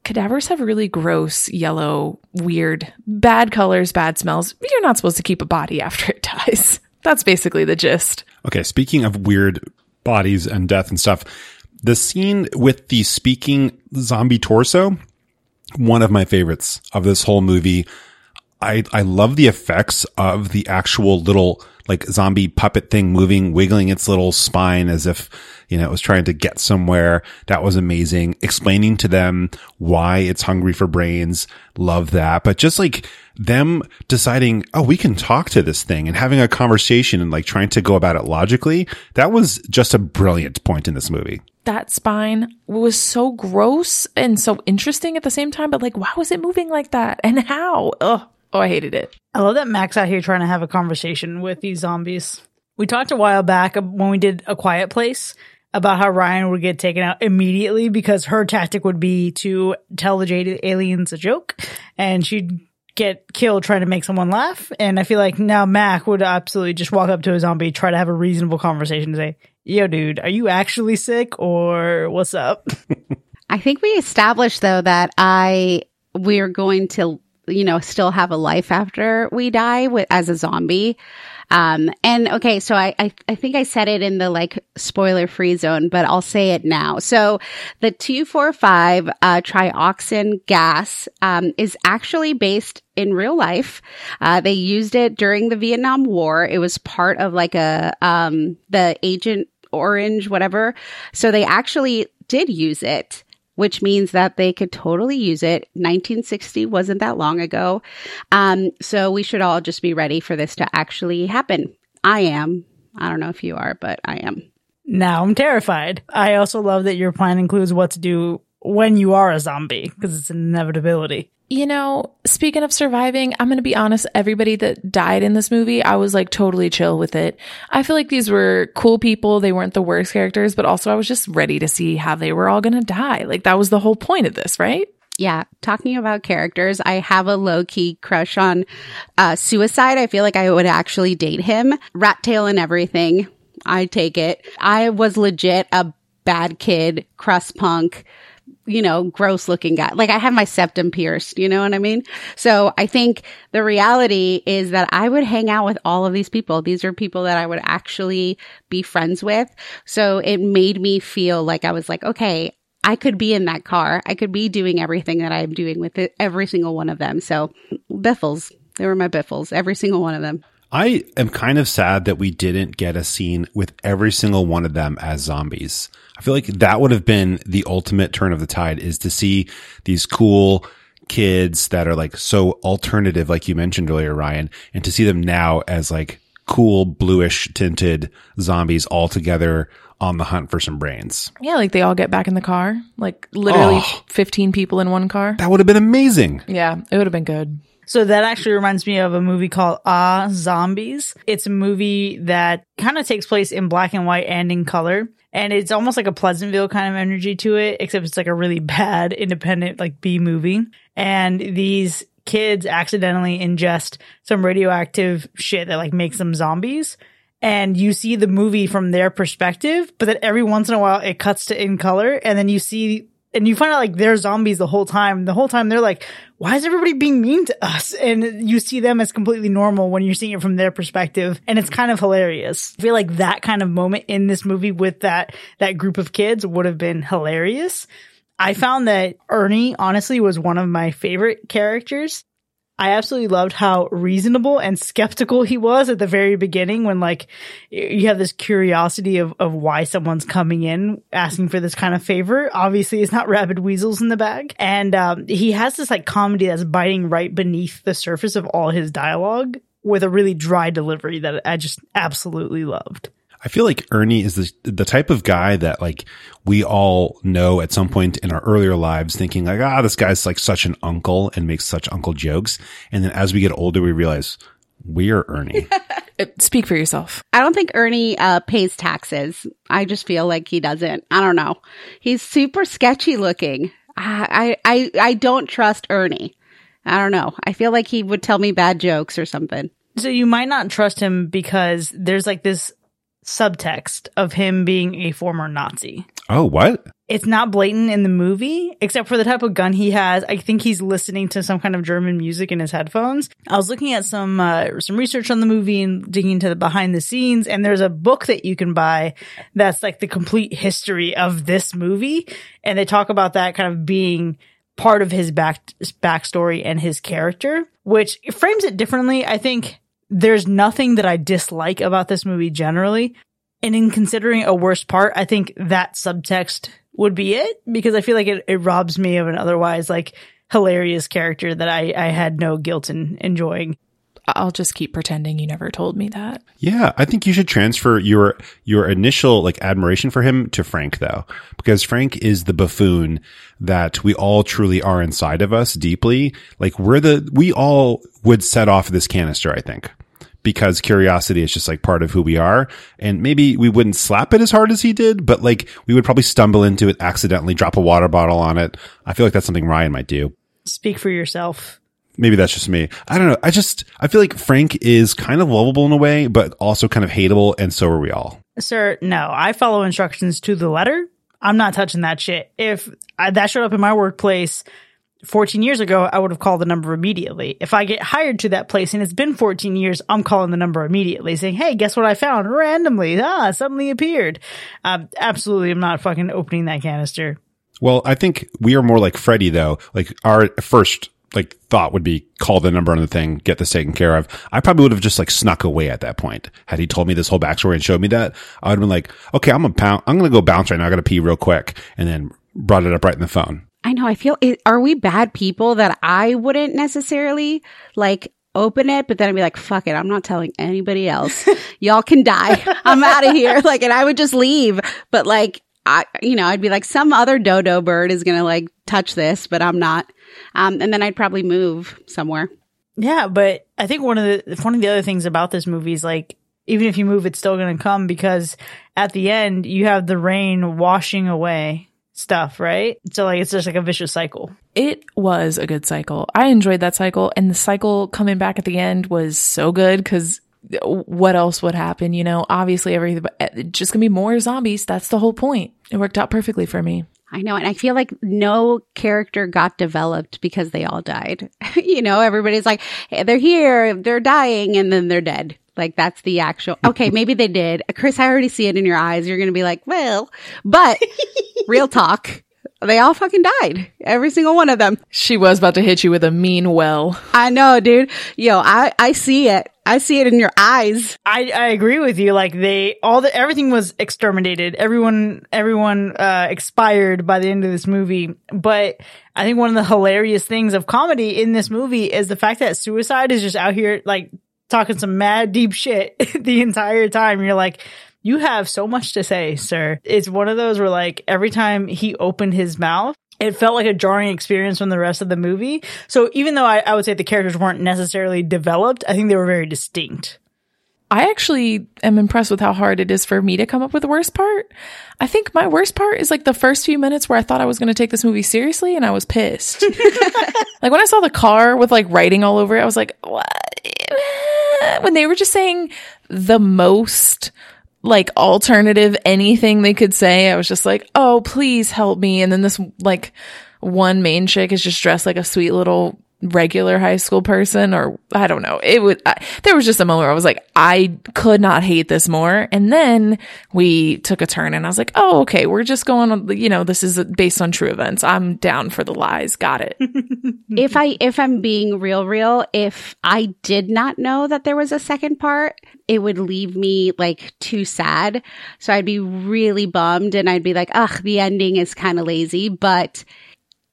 cadavers have really gross, yellow, weird, bad colors, bad smells. You're not supposed to keep a body after it dies. That's basically the gist. Okay, speaking of weird bodies and death and stuff, the scene with the speaking zombie torso, one of my favorites of this whole movie. I I love the effects of the actual little like zombie puppet thing moving, wiggling its little spine as if, you know, it was trying to get somewhere. That was amazing. Explaining to them why it's hungry for brains. Love that. But just like them deciding, oh, we can talk to this thing and having a conversation and like trying to go about it logically. That was just a brilliant point in this movie that spine was so gross and so interesting at the same time, but like, why was it moving like that? And how? Ugh. Oh, I hated it. I love that Max out here trying to have a conversation with these zombies. We talked a while back when we did A Quiet Place about how Ryan would get taken out immediately because her tactic would be to tell the aliens a joke and she'd get killed trying to make someone laugh. And I feel like now Mac would absolutely just walk up to a zombie, try to have a reasonable conversation and say, Yo, dude, are you actually sick or what's up? I think we established though that I we're going to you know, still have a life after we die with, as a zombie. Um, and okay, so I, I, I think I said it in the like spoiler free zone, but I'll say it now. So the 245, uh, trioxin gas, um, is actually based in real life. Uh, they used it during the Vietnam War. It was part of like a, um, the Agent Orange, whatever. So they actually did use it which means that they could totally use it. 1960 wasn't that long ago. Um, so we should all just be ready for this to actually happen. I am. I don't know if you are, but I am. Now I'm terrified. I also love that your plan includes what to do when you are a zombie because it's an inevitability you know, speaking of surviving, I'm going to be honest. Everybody that died in this movie, I was like totally chill with it. I feel like these were cool people. They weren't the worst characters, but also I was just ready to see how they were all going to die. Like that was the whole point of this, right? Yeah, talking about characters, I have a low key crush on uh, Suicide. I feel like I would actually date him. Rat tail and everything. I take it. I was legit a bad kid, crust punk you know, gross looking guy. Like I have my septum pierced, you know what I mean? So I think the reality is that I would hang out with all of these people. These are people that I would actually be friends with. So it made me feel like I was like, okay, I could be in that car. I could be doing everything that I'm doing with it, every single one of them. So biffles, they were my biffles, every single one of them. I am kind of sad that we didn't get a scene with every single one of them as zombies. I feel like that would have been the ultimate turn of the tide is to see these cool kids that are like so alternative, like you mentioned earlier, Ryan, and to see them now as like cool bluish tinted zombies all together on the hunt for some brains. Yeah, like they all get back in the car, like literally oh, 15 people in one car. That would have been amazing. Yeah, it would have been good. So that actually reminds me of a movie called Ah Zombies. It's a movie that kind of takes place in black and white and in color. And it's almost like a Pleasantville kind of energy to it, except it's like a really bad independent like B movie. And these kids accidentally ingest some radioactive shit that like makes them zombies. and you see the movie from their perspective, but then every once in a while it cuts to in color and then you see and you find out like they're zombies the whole time. The whole time they're like, why is everybody being mean to us? And you see them as completely normal when you're seeing it from their perspective. And it's kind of hilarious. I feel like that kind of moment in this movie with that, that group of kids would have been hilarious. I found that Ernie honestly was one of my favorite characters. I absolutely loved how reasonable and skeptical he was at the very beginning when like you have this curiosity of, of why someone's coming in asking for this kind of favor. Obviously it's not rabid weasels in the bag. And um, he has this like comedy that's biting right beneath the surface of all his dialogue with a really dry delivery that I just absolutely loved. I feel like Ernie is the, the type of guy that like we all know at some point in our earlier lives thinking like, ah, this guy's like such an uncle and makes such uncle jokes. And then as we get older, we realize we're Ernie. Speak for yourself. I don't think Ernie uh, pays taxes. I just feel like he doesn't. I don't know. He's super sketchy looking. I, I, I don't trust Ernie. I don't know. I feel like he would tell me bad jokes or something. So you might not trust him because there's like this subtext of him being a former Nazi. oh, what? It's not blatant in the movie, except for the type of gun he has. I think he's listening to some kind of German music in his headphones. I was looking at some uh, some research on the movie and digging into the behind the scenes, and there's a book that you can buy that's like the complete history of this movie, and they talk about that kind of being part of his back backstory and his character, which frames it differently. I think there's nothing that I dislike about this movie generally. And in considering a worst part, I think that subtext would be it because I feel like it, it robs me of an otherwise like hilarious character that I, I had no guilt in enjoying. I'll just keep pretending you never told me that. Yeah, I think you should transfer your your initial like admiration for him to Frank though, because Frank is the buffoon that we all truly are inside of us deeply. Like we're the we all would set off this canister, I think. Because curiosity is just like part of who we are. And maybe we wouldn't slap it as hard as he did, but like we would probably stumble into it accidentally, drop a water bottle on it. I feel like that's something Ryan might do. Speak for yourself. maybe that's just me. I don't know. I just, I feel like Frank is kind of lovable in a way, but also kind of hateable. And so are we all. Sir, no, I follow instructions to the letter. I'm not touching that shit. If I, that showed up in my workplace 14 years ago, I would have called the number immediately. If I get hired to that place and it's been 14 years, I'm calling the number immediately saying, Hey, guess what I found randomly? Ah, suddenly appeared. Um, absolutely. I'm not fucking opening that canister. Well, I think we are more like Freddy though. Like our first like thought would be call the number on the thing, get this taken care of. I probably would have just like snuck away at that point. Had he told me this whole backstory and showed me that, I would have been like, okay, I'm gonna pound, I'm gonna go bounce right now. I gotta pee real quick. And then brought it up right in the phone. I know. I feel, are we bad people that I wouldn't necessarily like open it, but then I'd be like, fuck it. I'm not telling anybody else. Y'all can die. I'm out of here. Like, and I would just leave. But like, I, you know, I'd be like, some other dodo bird is going to like touch this, but I'm not. Um, and then I'd probably move somewhere. Yeah, but I think one of the one of the other things about this movie is like even if you move, it's still going to come because at the end you have the rain washing away stuff, right? So like it's just like a vicious cycle. It was a good cycle. I enjoyed that cycle, and the cycle coming back at the end was so good because what else would happen? You know, obviously everything, eh, just gonna be more zombies. That's the whole point. It worked out perfectly for me. I know. And I feel like no character got developed because they all died. you know, everybody's like, hey, they're here, they're dying, and then they're dead. Like that's the actual, okay, maybe they did. Chris, I already see it in your eyes. You're going to be like, well, but real talk. They all fucking died. Every single one of them. She was about to hit you with a mean well. I know, dude. Yo, I, I see it. I see it in your eyes. I, I agree with you. Like they all the everything was exterminated. Everyone everyone uh, expired by the end of this movie. But I think one of the hilarious things of comedy in this movie is the fact that suicide is just out here like talking some mad deep shit the entire time. You're like, you have so much to say, sir. It's one of those where like every time he opened his mouth, it felt like a jarring experience from the rest of the movie. So even though I, I would say the characters weren't necessarily developed, I think they were very distinct. I actually am impressed with how hard it is for me to come up with the worst part. I think my worst part is like the first few minutes where I thought I was going to take this movie seriously and I was pissed. like when I saw the car with like writing all over it, I was like, what? When they were just saying the most like alternative anything they could say. I was just like, oh, please help me. And then this like one main chick is just dressed like a sweet little regular high school person or I don't know. It would, I, there was just a moment where I was like, I could not hate this more. And then we took a turn and I was like, oh, okay, we're just going on, you know, this is based on true events. I'm down for the lies. Got it. if I if I'm being real real, if I did not know that there was a second part, it would leave me like too sad. So I'd be really bummed and I'd be like, ugh, the ending is kind of lazy. But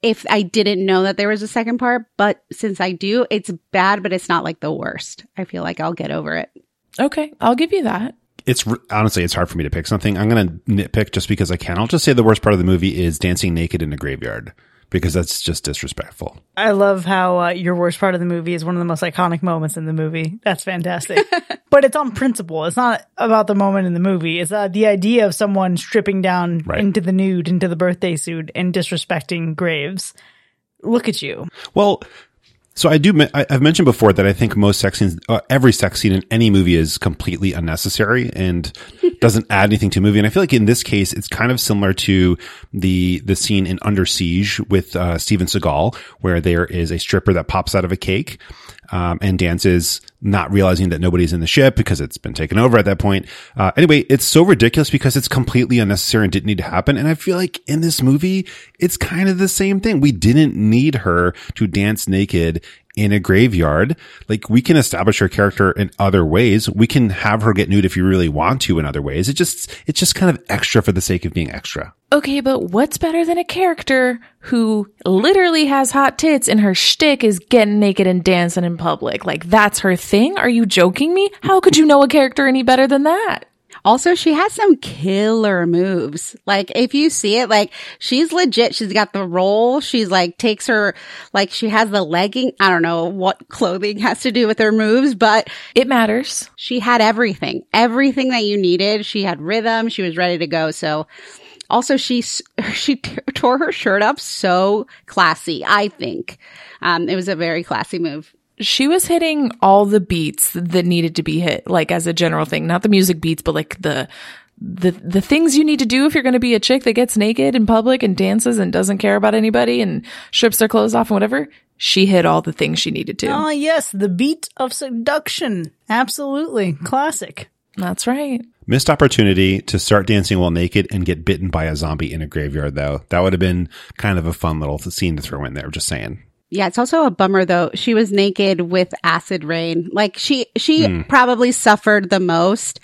if I didn't know that there was a second part, but since I do, it's bad, but it's not like the worst. I feel like I'll get over it. Okay. I'll give you that. It's honestly, it's hard for me to pick something. I'm going to nitpick just because I can. I'll just say the worst part of the movie is dancing naked in a graveyard because that's just disrespectful. I love how uh, your worst part of the movie is one of the most iconic moments in the movie. That's fantastic. but it's on principle. It's not about the moment in the movie. It's uh, the idea of someone stripping down Right. into the nude, into the birthday suit, and disrespecting graves. Look at you. Well, so I do. I, I've mentioned before that I think most sex scenes, uh, every sex scene in any movie is completely unnecessary and doesn't add anything to a movie. And I feel like in this case, it's kind of similar to the the scene in Under Siege with uh, Steven Seagal, where there is a stripper that pops out of a cake um, and dances, not realizing that nobody's in the ship because it's been taken over at that point. Uh, anyway, it's so ridiculous because it's completely unnecessary and didn't need to happen. And I feel like in this movie, it's kind of the same thing. We didn't need her to dance naked in a graveyard. Like we can establish her character in other ways. We can have her get nude if you really want to in other ways. It just, it's just kind of extra for the sake of being extra. Okay, but what's better than a character who literally has hot tits and her shtick is getting naked and dancing in public? Like, that's her thing? Are you joking me? How could you know a character any better than that? Also, she has some killer moves. Like, if you see it, like, she's legit. She's got the roll. She's like, takes her, like, she has the legging. I don't know what clothing has to do with her moves, but It matters. she had everything, everything that you needed. She had rhythm. She was ready to go. So, also, she, she t- tore her shirt up so classy, I think. Um, it was a very classy move. She was hitting all the beats that needed to be hit, like as a general thing, not the music beats, but like the, the, the things you need to do if you're going to be a chick that gets naked in public and dances and doesn't care about anybody and strips their clothes off and whatever. She hit all the things she needed to. Ah, yes, the beat of seduction. Absolutely. Classic. That's right. Missed opportunity to start dancing while naked and get bitten by a zombie in a graveyard though. That would have been kind of a fun little scene to throw in there. Just saying. Yeah, it's also a bummer though. She was naked with acid rain. Like she, she probably suffered the most,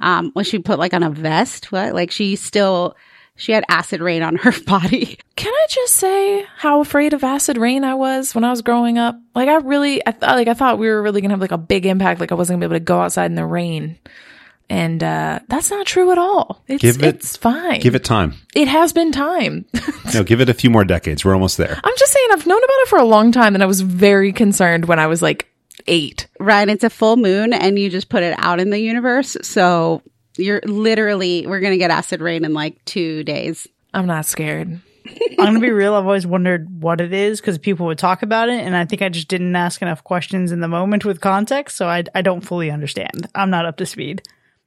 um, when she put like on a vest. What? Like she still, she had acid rain on her body. Can I just say how afraid of acid rain I was when I was growing up? Like I really, I thought, like I thought we were really gonna have like a big impact. Like I wasn't gonna be able to go outside in the rain, and uh that's not true at all. It's Give it- it's fine. Give it time. It has been time. No, give it a few more decades. We're almost there. I'm just saying I've known about it for a long time, and I was very concerned when I was like eight. Right. It's a full moon and you just put it out in the universe. So you're literally, we're going to get acid rain in like two days. I'm not scared. I'm going to be real. I've always wondered what it is because people would talk about it. And I think I just didn't ask enough questions in the moment with context. So I, I don't fully understand. I'm not up to speed.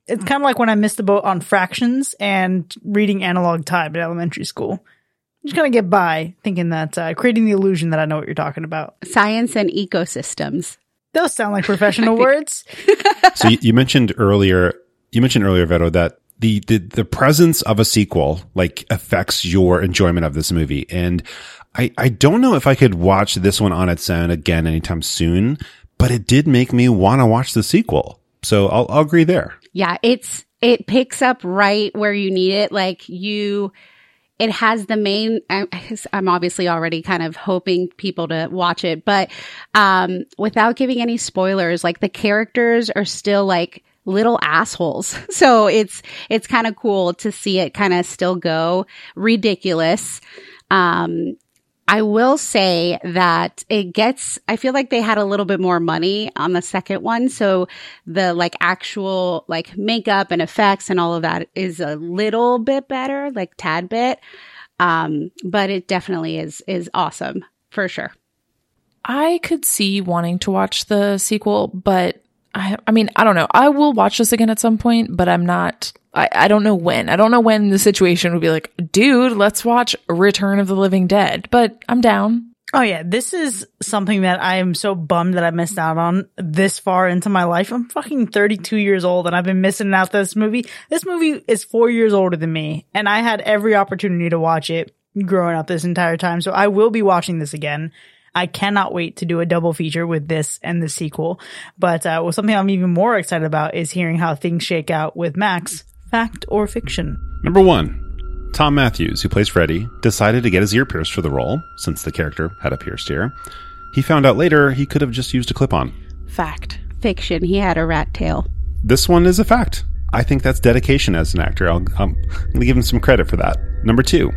It's kind of like when I missed the boat on fractions and reading analog time in elementary school. I'm Just kind of get by thinking that, uh, creating the illusion that I know what you're talking about. Science and ecosystems. Those sound like professional words. so you, you mentioned earlier, you mentioned earlier, Vero, that the, the, the presence of a sequel, like, affects your enjoyment of this movie. And I, I don't know if I could watch this one on its own again anytime soon, but it did make me want to watch the sequel. So I'll, I'll agree there. Yeah, it's it picks up right where you need it. Like you, it has the main. I'm obviously already kind of hoping people to watch it, but um, without giving any spoilers, like the characters are still like little assholes. So it's it's kind of cool to see it kind of still go ridiculous. Um, I will say that it gets, I feel like they had a little bit more money on the second one. So the like actual like makeup and effects and all of that is a little bit better, like tad bit. Um, but it definitely is, is awesome for sure. I could see wanting to watch the sequel, but I, I mean, I don't know. I will watch this again at some point, but I'm not, I, I don't know when. I don't know when the situation would be like, dude, let's watch Return of the Living Dead, but I'm down. Oh yeah, this is something that I am so bummed that I missed out on this far into my life. I'm fucking 32 years old and I've been missing out this movie. This movie is four years older than me and I had every opportunity to watch it growing up this entire time. So I will be watching this again. I cannot wait to do a double feature with this and the sequel. But uh, well, something I'm even more excited about is hearing how things shake out with Max. Fact or fiction? Number one, Thom Mathews, who plays Freddy, decided to get his ear pierced for the role, since the character had a pierced ear. He found out later he could have just used a clip on. Fact. Fiction. He had a rat tail. This one is a fact. I think that's dedication as an actor. I'll, I'm going to give him some credit for that. Number two,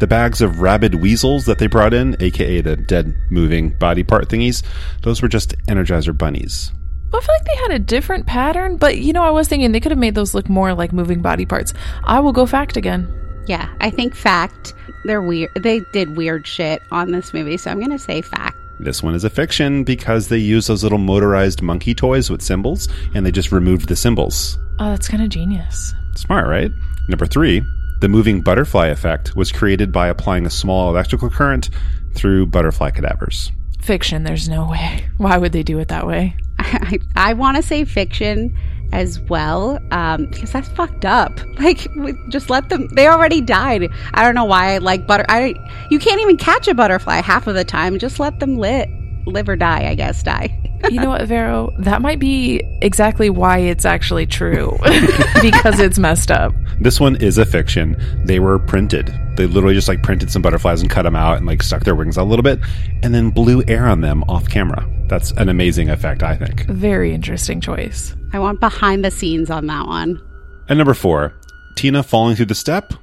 the bags of rabid weasels that they brought in, aka the dead moving body part thingies, those were just Energizer bunnies. I feel like they had a different pattern, but you know, I was thinking they could have made those look more like moving body parts. I will go fact again. Yeah, I think fact. They're weird. They did weird shit on this movie, so I'm going to say fact. This one is a fiction because they use those little motorized monkey toys with cymbals and they just removed the cymbals. Oh, that's kind of genius. Smart, right? Number three, the moving butterfly effect was created by applying a small electrical current through butterfly cadavers. Fiction, there's no way. Why would they do it that way? I, I want to say fiction as well um, because that's fucked up. Like, we- just let them. They already died. I don't know why. I like butter. I you can't even catch a butterfly half of the time. Just let them lit live or die. I guess die. You know what, Vero? That might be exactly why it's actually true because it's messed up. This one is a fiction. They were printed. They literally just like printed some butterflies and cut them out and like stuck their wings out a little bit and then blew air on them off camera. That's an amazing effect, I think. Very interesting choice. I want behind the scenes on that one. And number four, Tina falling through the step.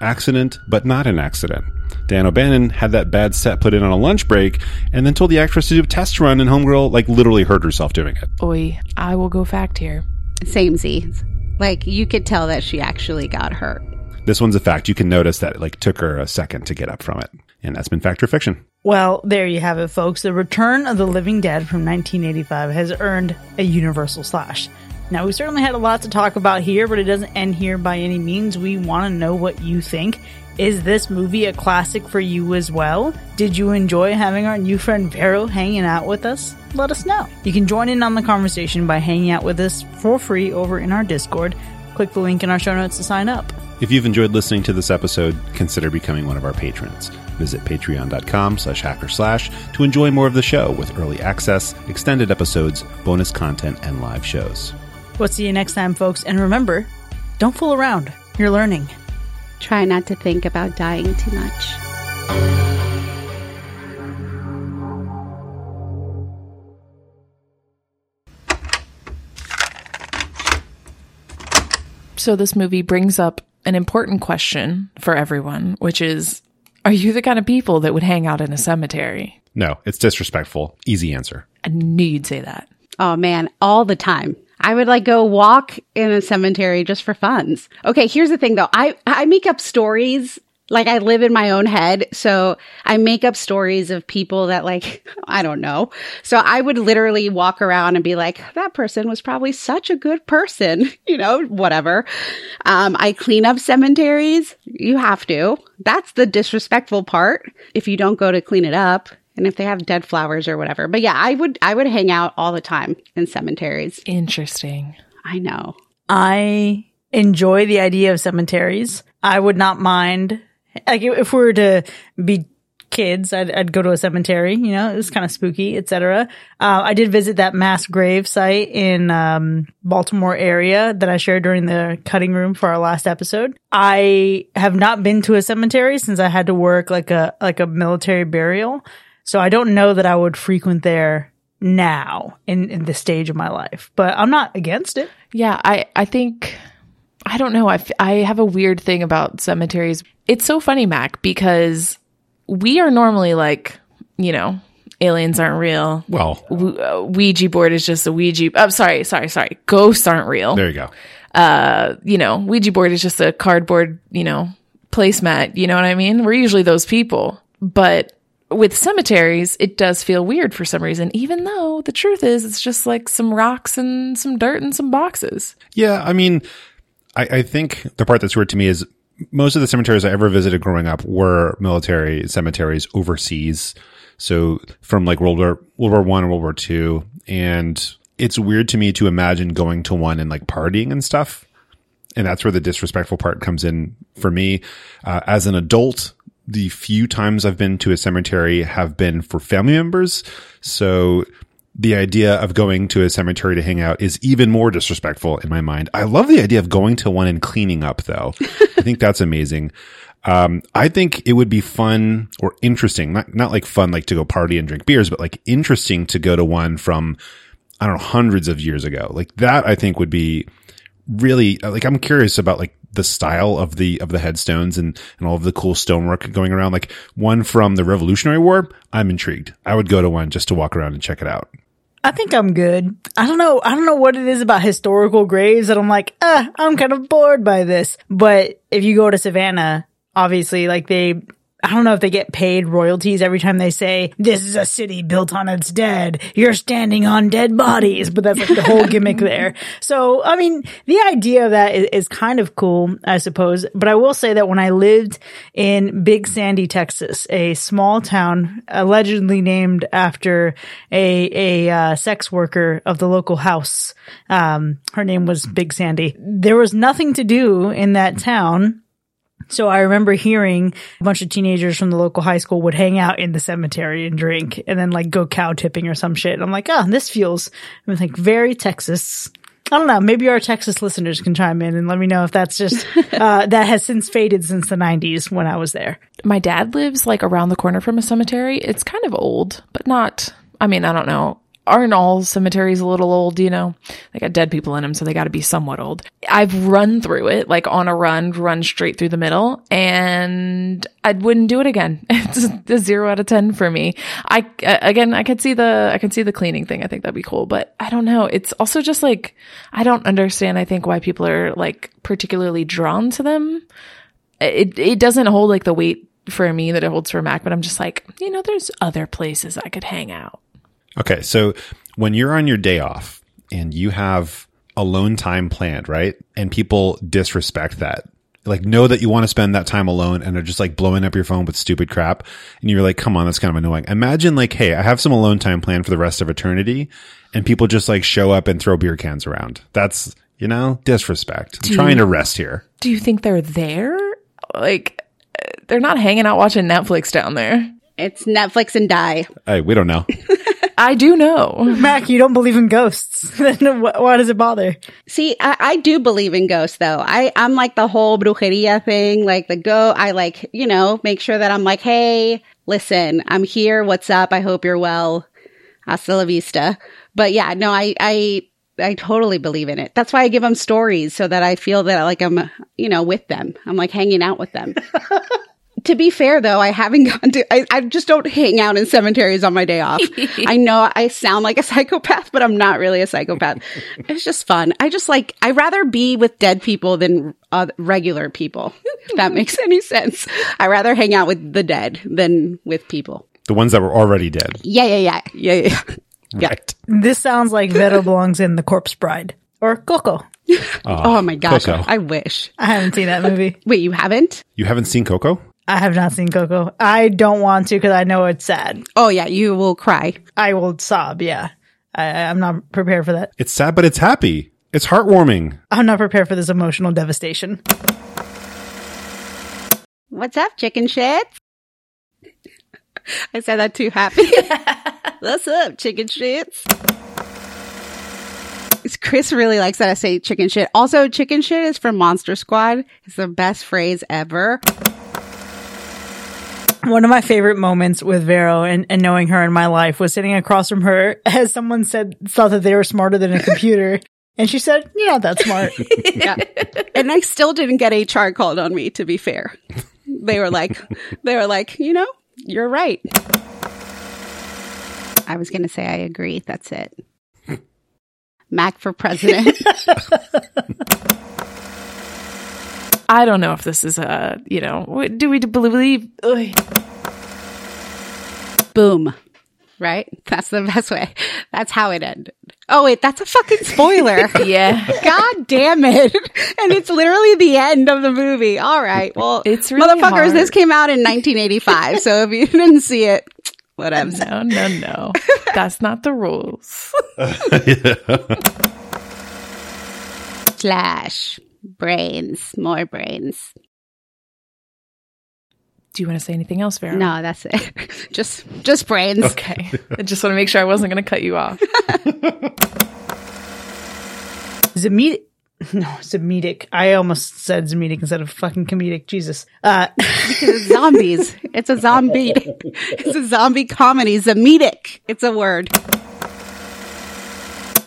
Accident, but not an accident. Dan O'Bannon had that bad set put in on a lunch break and then told the actress to do a test run and Homegirl like literally hurt herself doing it. Oi, I will go fact here. Same Z. Like you could tell that she actually got hurt. This one's a fact. You can notice that it like took her a second to get up from it. And that's been fact or fiction. Well, there you have it, folks. The Return of the Living Dead from 1985 has earned a universal slash. Now, we certainly had a lot to talk about here, but it doesn't end here by any means. We want to know what you think. Is this movie a classic for you as well? Did you enjoy having our new friend Vero hanging out with us? Let us know. You can join in on the conversation by hanging out with us for free over in our Discord. Click the link in our show notes to sign up. If you've enjoyed listening to this episode, consider becoming one of our patrons. Visit patreon.com slash hacker slash to enjoy more of the show with early access, extended episodes, bonus content, and live shows. We'll see you next time, folks. And remember, don't fool around. You're learning. Try not to think about dying too much. So this movie brings up an important question for everyone, which is are you the kind of people that would hang out in a cemetery? No, it's disrespectful. Easy answer. I knew you'd say that. Oh man, all the time. I would like go walk in a cemetery just for funs. Okay, here's the thing though. I I make up stories like I live in my own head, so I make up stories of people that like I don't know. So I would literally walk around and be like, that person was probably such a good person, you know, whatever. Um, I clean up cemeteries. You have to. That's the disrespectful part. If you don't go to clean it up, and if they have dead flowers or whatever. But yeah, I would I would hang out all the time in cemeteries. Interesting. I know. I enjoy the idea of cemeteries. I would not mind, like, if we were to be kids, I'd, I'd go to a cemetery, you know, it was kind of spooky, etc. Uh, I did visit that mass grave site in, um, Baltimore area that I shared during the cutting room for our last episode. I have not been to a cemetery since I had to work like a, like a military burial. So I don't know that I would frequent there now in, in this stage of my life, but I'm not against it. Yeah, I, I think, I don't know. I, f- I have a weird thing about cemeteries. It's so funny, Mac, because we are normally like, you know, aliens aren't real. Well, W- uh, Ouija board is just a Ouija. Oh, sorry, sorry, sorry. Ghosts aren't real. there you go. Uh, you know, Ouija board is just a cardboard, you know, placemat. You know what I mean? We're usually those people. But with cemeteries, it does feel weird for some reason, even though the truth is it's just like some rocks and some dirt and some boxes. Yeah, I mean, I, I think the part that's weird to me is most of the cemeteries I ever visited growing up were military cemeteries overseas. So from like World War World War One and World War Two, and it's weird to me to imagine going to one and like partying and stuff. And that's where the disrespectful part comes in for me. Uh, as an adult, the few times I've been to a cemetery have been for family members. So the idea of going to a cemetery to hang out is even more disrespectful in my mind. I love the idea of going to one and cleaning up though. I think that's amazing. Um, I think it would be fun or interesting, not, not like fun, like to go party and drink beers, but like interesting to go to one from, I don't know, hundreds of years ago. Like that, I think would be really, like, I'm curious about like the style of the, of the headstones and, and all of the cool stonework going around. Like one from the Revolutionary War. I'm intrigued. I would go to one just to walk around and check it out. I think I'm good. I don't know. I don't know what it is about historical graves that I'm like, ah, I'm kind of bored by this. But if you go to Savannah, obviously, like they, I don't know if they get paid royalties every time they say, this is a city built on its dead. You're standing on dead bodies, but that's like the whole gimmick there. So, I mean, the idea of that is, is, kind of cool, I suppose. But I will say that when I lived in Big Sandy, Texas, a small town allegedly named after a, a, uh, sex worker of the local house, um, her name was Big Sandy. There was nothing to do in that town so I remember hearing a bunch of teenagers from the local high school would hang out in the cemetery and drink and then like go cow tipping or some shit. And I'm like, oh, this feels I'm like very Texas. I don't know. Maybe our Texas listeners can chime in and let me know if that's just uh, that has since faded since the '90s when I was there. My dad lives like around the corner from a cemetery. It's kind of old, but not. I mean, I don't know aren't all cemeteries a little old, you know? They got dead people in them, so they got to be somewhat old. I've run through it, like on a run, run straight through the middle, and I wouldn't do it again. It's a zero out of 10 for me. I, uh, again, I could see the, I could see the cleaning thing. I think that'd be cool, but I don't know. It's also just like, I don't understand, I think, why people are like particularly drawn to them. It, it doesn't hold like the weight for me that it holds for Mac, but I'm just like, you know, there's other places I could hang out. Okay. So when you're on your day off and you have alone time planned, right? And people disrespect that. Like know that you want to spend that time alone and are just like blowing up your phone with stupid crap. And you're like, come on, that's kind of annoying. Imagine like, hey, I have some alone time planned for the rest of eternity and people just like show up and throw beer cans around. That's, you know, disrespect. I'm trying to rest here. Do you think they're there? Like, they're not hanging out watching Netflix down there. It's Netflix and die. Hey, we don't know. I do know. Mac, you don't believe in ghosts. then why does it bother? See, I, I, do believe in ghosts though. I, I'm like the whole brujeria thing, like the go, I like, you know, make sure that I'm like, Hey, listen, I'm here. What's up? I hope you're well. Hasta la vista. But yeah, no, I, I, I totally believe in it. That's why I give them stories so that I feel that like I'm, you know, with them. I'm like hanging out with them. to be fair though, I haven't gone to, I, I, just don't hang out in cemeteries on my day off. I know I sound like a psychopath, but I'm not really a psychopath. it's just fun. I just like, I rather be with dead people than uh, regular people, if that makes any sense. I rather hang out with the dead than with people. The ones that were already dead. Yeah, yeah, yeah. Yeah, yeah. yeah. Right. This sounds like Vero belongs in The Corpse Bride or Coco. Oh, oh my gosh. Coco. I wish. I haven't seen that movie. Wait, you haven't? You haven't seen Coco? I have not seen Coco. I don't want to because I know it's sad. Oh yeah, you will cry. I will sob. Yeah, I, I'm not prepared for that. It's sad, but it's happy. It's heartwarming. I'm not prepared for this emotional devastation. What's up, chicken shit? I said that too happy. What's up, chicken shits? Chris really likes that I say chicken shit. Also, chicken shit is from Monster Squad. It's the best phrase ever one of my favorite moments with Vero and, and knowing her in my life was sitting across from her as someone said, thought that they were smarter than a computer. And she said, You're not that smart. yeah. And I still didn't get HR called on me, to be fair. They were like, they were like, you know, you're right. I was going to say, I agree. That's it. Mac for president. I don't know if this is a, you know, do we believe? Ugh. Boom. Right? That's the best way. That's how it ended. Oh wait, that's a fucking spoiler. Yeah. God damn it. And it's literally the end of the movie. All right. Well, It's really motherfuckers, hard. this came out in 1985. so if you didn't see it, whatever. No, no, no. That's not the rules. Slash. Brains. More brains. Do you want to say anything else, Vero? No, that's it. just, just brains. Okay. I just want to make sure I wasn't going to cut you off. Zemitic. No, Zemitic. I almost said Zemitic instead of fucking comedic. Jesus. Uh, It's zombies. It's a zombie. It's a zombie comedy. Zemitic. It's a word.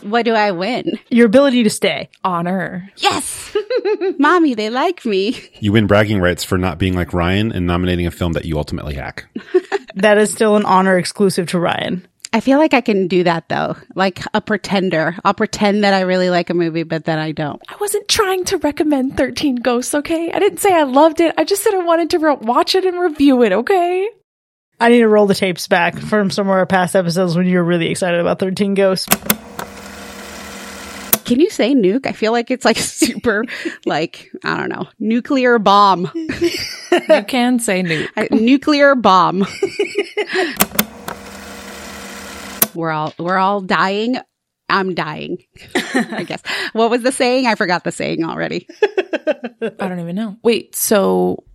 What do I win? your ability to stay. Honor. Yes. Mommy, they like me. You win bragging rights for not being like Ryan and nominating a film that you ultimately hack. That is still an honor exclusive to Ryan. I feel like I can do that though. Like a pretender. I'll pretend that I really like a movie, but then I don't. I wasn't trying to recommend 13 Ghosts, okay? I didn't say I loved it. I just said I wanted to re- watch it and review it, okay? I need to roll the tapes back from some of our past episodes when you were really excited about 13 Ghosts. Can you say nuke? I feel like it's like super, like, I don't know, nuclear bomb. You can say Newt. A nuclear bomb. we're all we're all dying. I'm dying. I guess. What was the saying? I forgot the saying already. I don't even know. Wait, so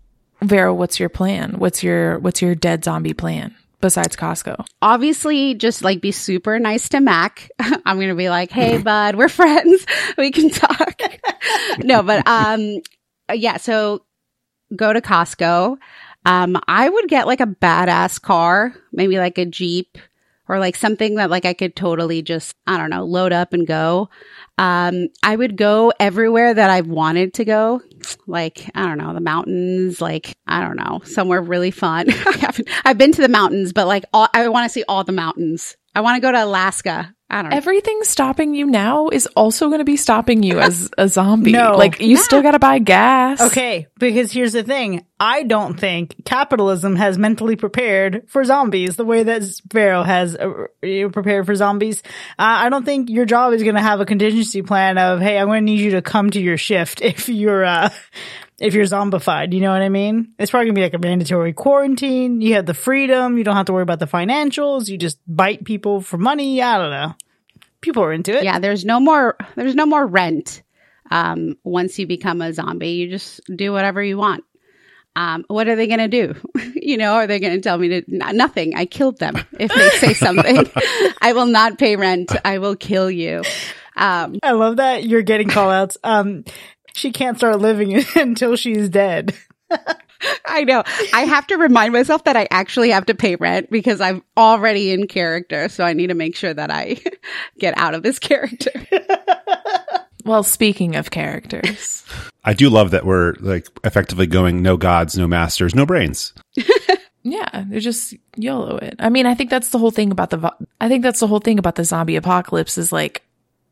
Vero, what's your plan? What's your what's your dead zombie plan besides Costco? Obviously, just like be super nice to Mac. I'm gonna be like, "Hey, bud, we're friends. We can talk." no, but um, yeah. So go to Costco. Um, I would get like a badass car, maybe like a Jeep or like something that like I could totally just, I don't know, load up and go. Um, I would go everywhere that I've wanted to go. Like, I don't know, the mountains, like, I don't know, somewhere really fun. I haven't, I've been to the mountains, but like, all, I want to see all the mountains. I want to go to Alaska. I don't know. Everything stopping you now is also going to be stopping you as a zombie. No. like you still got to buy gas. Okay, because here's the thing. I don't think capitalism has mentally prepared for zombies the way that Sparrow has uh, prepared for zombies. Uh, I don't think your job is going to have a contingency plan of, hey, I'm going to need you to come to your shift if you're, uh, if you're zombified. You know what I mean? It's probably to be like a mandatory quarantine. You have the freedom. You don't have to worry about the financials. You just bite people for money. I don't know. People are into it. yeah, there's no more, there's no more rent. Um, once you become a zombie, you just do whatever you want. Um, what are they going to do? you know, are they going to tell me to n- nothing? I killed them if they say something. I will not pay rent. I will kill you. Um, I love that you're getting call outs. Um, she can't start living until she's dead. I know. I have to remind myself that I actually have to pay rent because I'm already in character. So I need to make sure that I get out of this character. Well, speaking of characters, I do love that we're like effectively going no gods, no masters, no brains. yeah, they're just YOLO it. I mean, I think that's the whole thing about the, vo- I think that's the whole thing about the zombie apocalypse is like,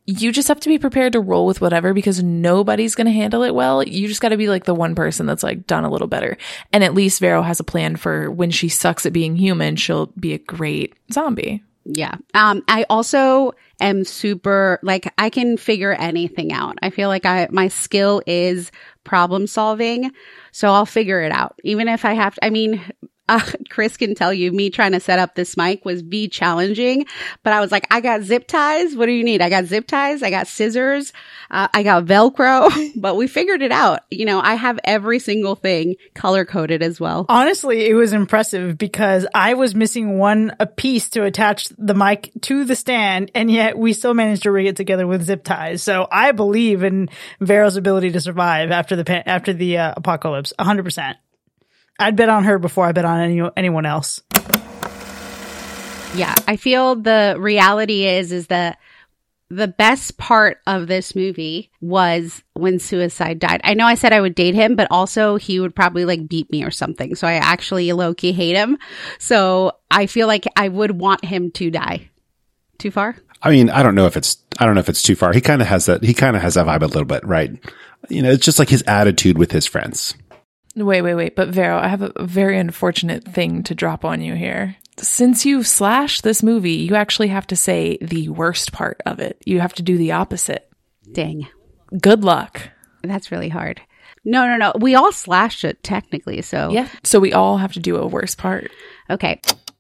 you just have to be prepared to roll with whatever because nobody's going to handle it well. You just got to be like the one person that's like done a little better. And at least Vero has a plan for when she sucks at being human, she'll be a great zombie. Yeah. Um, I also am super, like, I can figure anything out. I feel like I, my skill is problem solving. So I'll figure it out. Even if I have to, I mean, uh, Chris can tell you me trying to set up this mic was be challenging, but I was like, I got zip ties. What do you need? I got zip ties. I got scissors. Uh, I got Velcro, but we figured it out. You know, I have every single thing color coded as well. Honestly, it was impressive because I was missing one a piece to attach the mic to the stand, and yet we still managed to rig it together with zip ties. So I believe in Vero's ability to survive after the after the uh, apocalypse, hundred percent. I'd bet on her before I bet on any anyone else. Yeah, I feel the reality is is that the best part of this movie was when suicide died. I know I said I would date him, but also he would probably like beat me or something. So I actually low key hate him. So I feel like I would want him to die. Too far? I mean, I don't know if it's I don't know if it's too far. He kind of has that. He kind of has that vibe a little bit, right? You know, it's just like his attitude with his friends. Wait, wait, wait. But Vero, I have a very unfortunate thing to drop on you here. since you've slashed this movie, you actually have to say the worst part of it. You have to do the opposite. Dang. Good luck. That's really hard. No, no, no. We all slashed it technically. So, Yeah. So we all have to do a worst part. okay.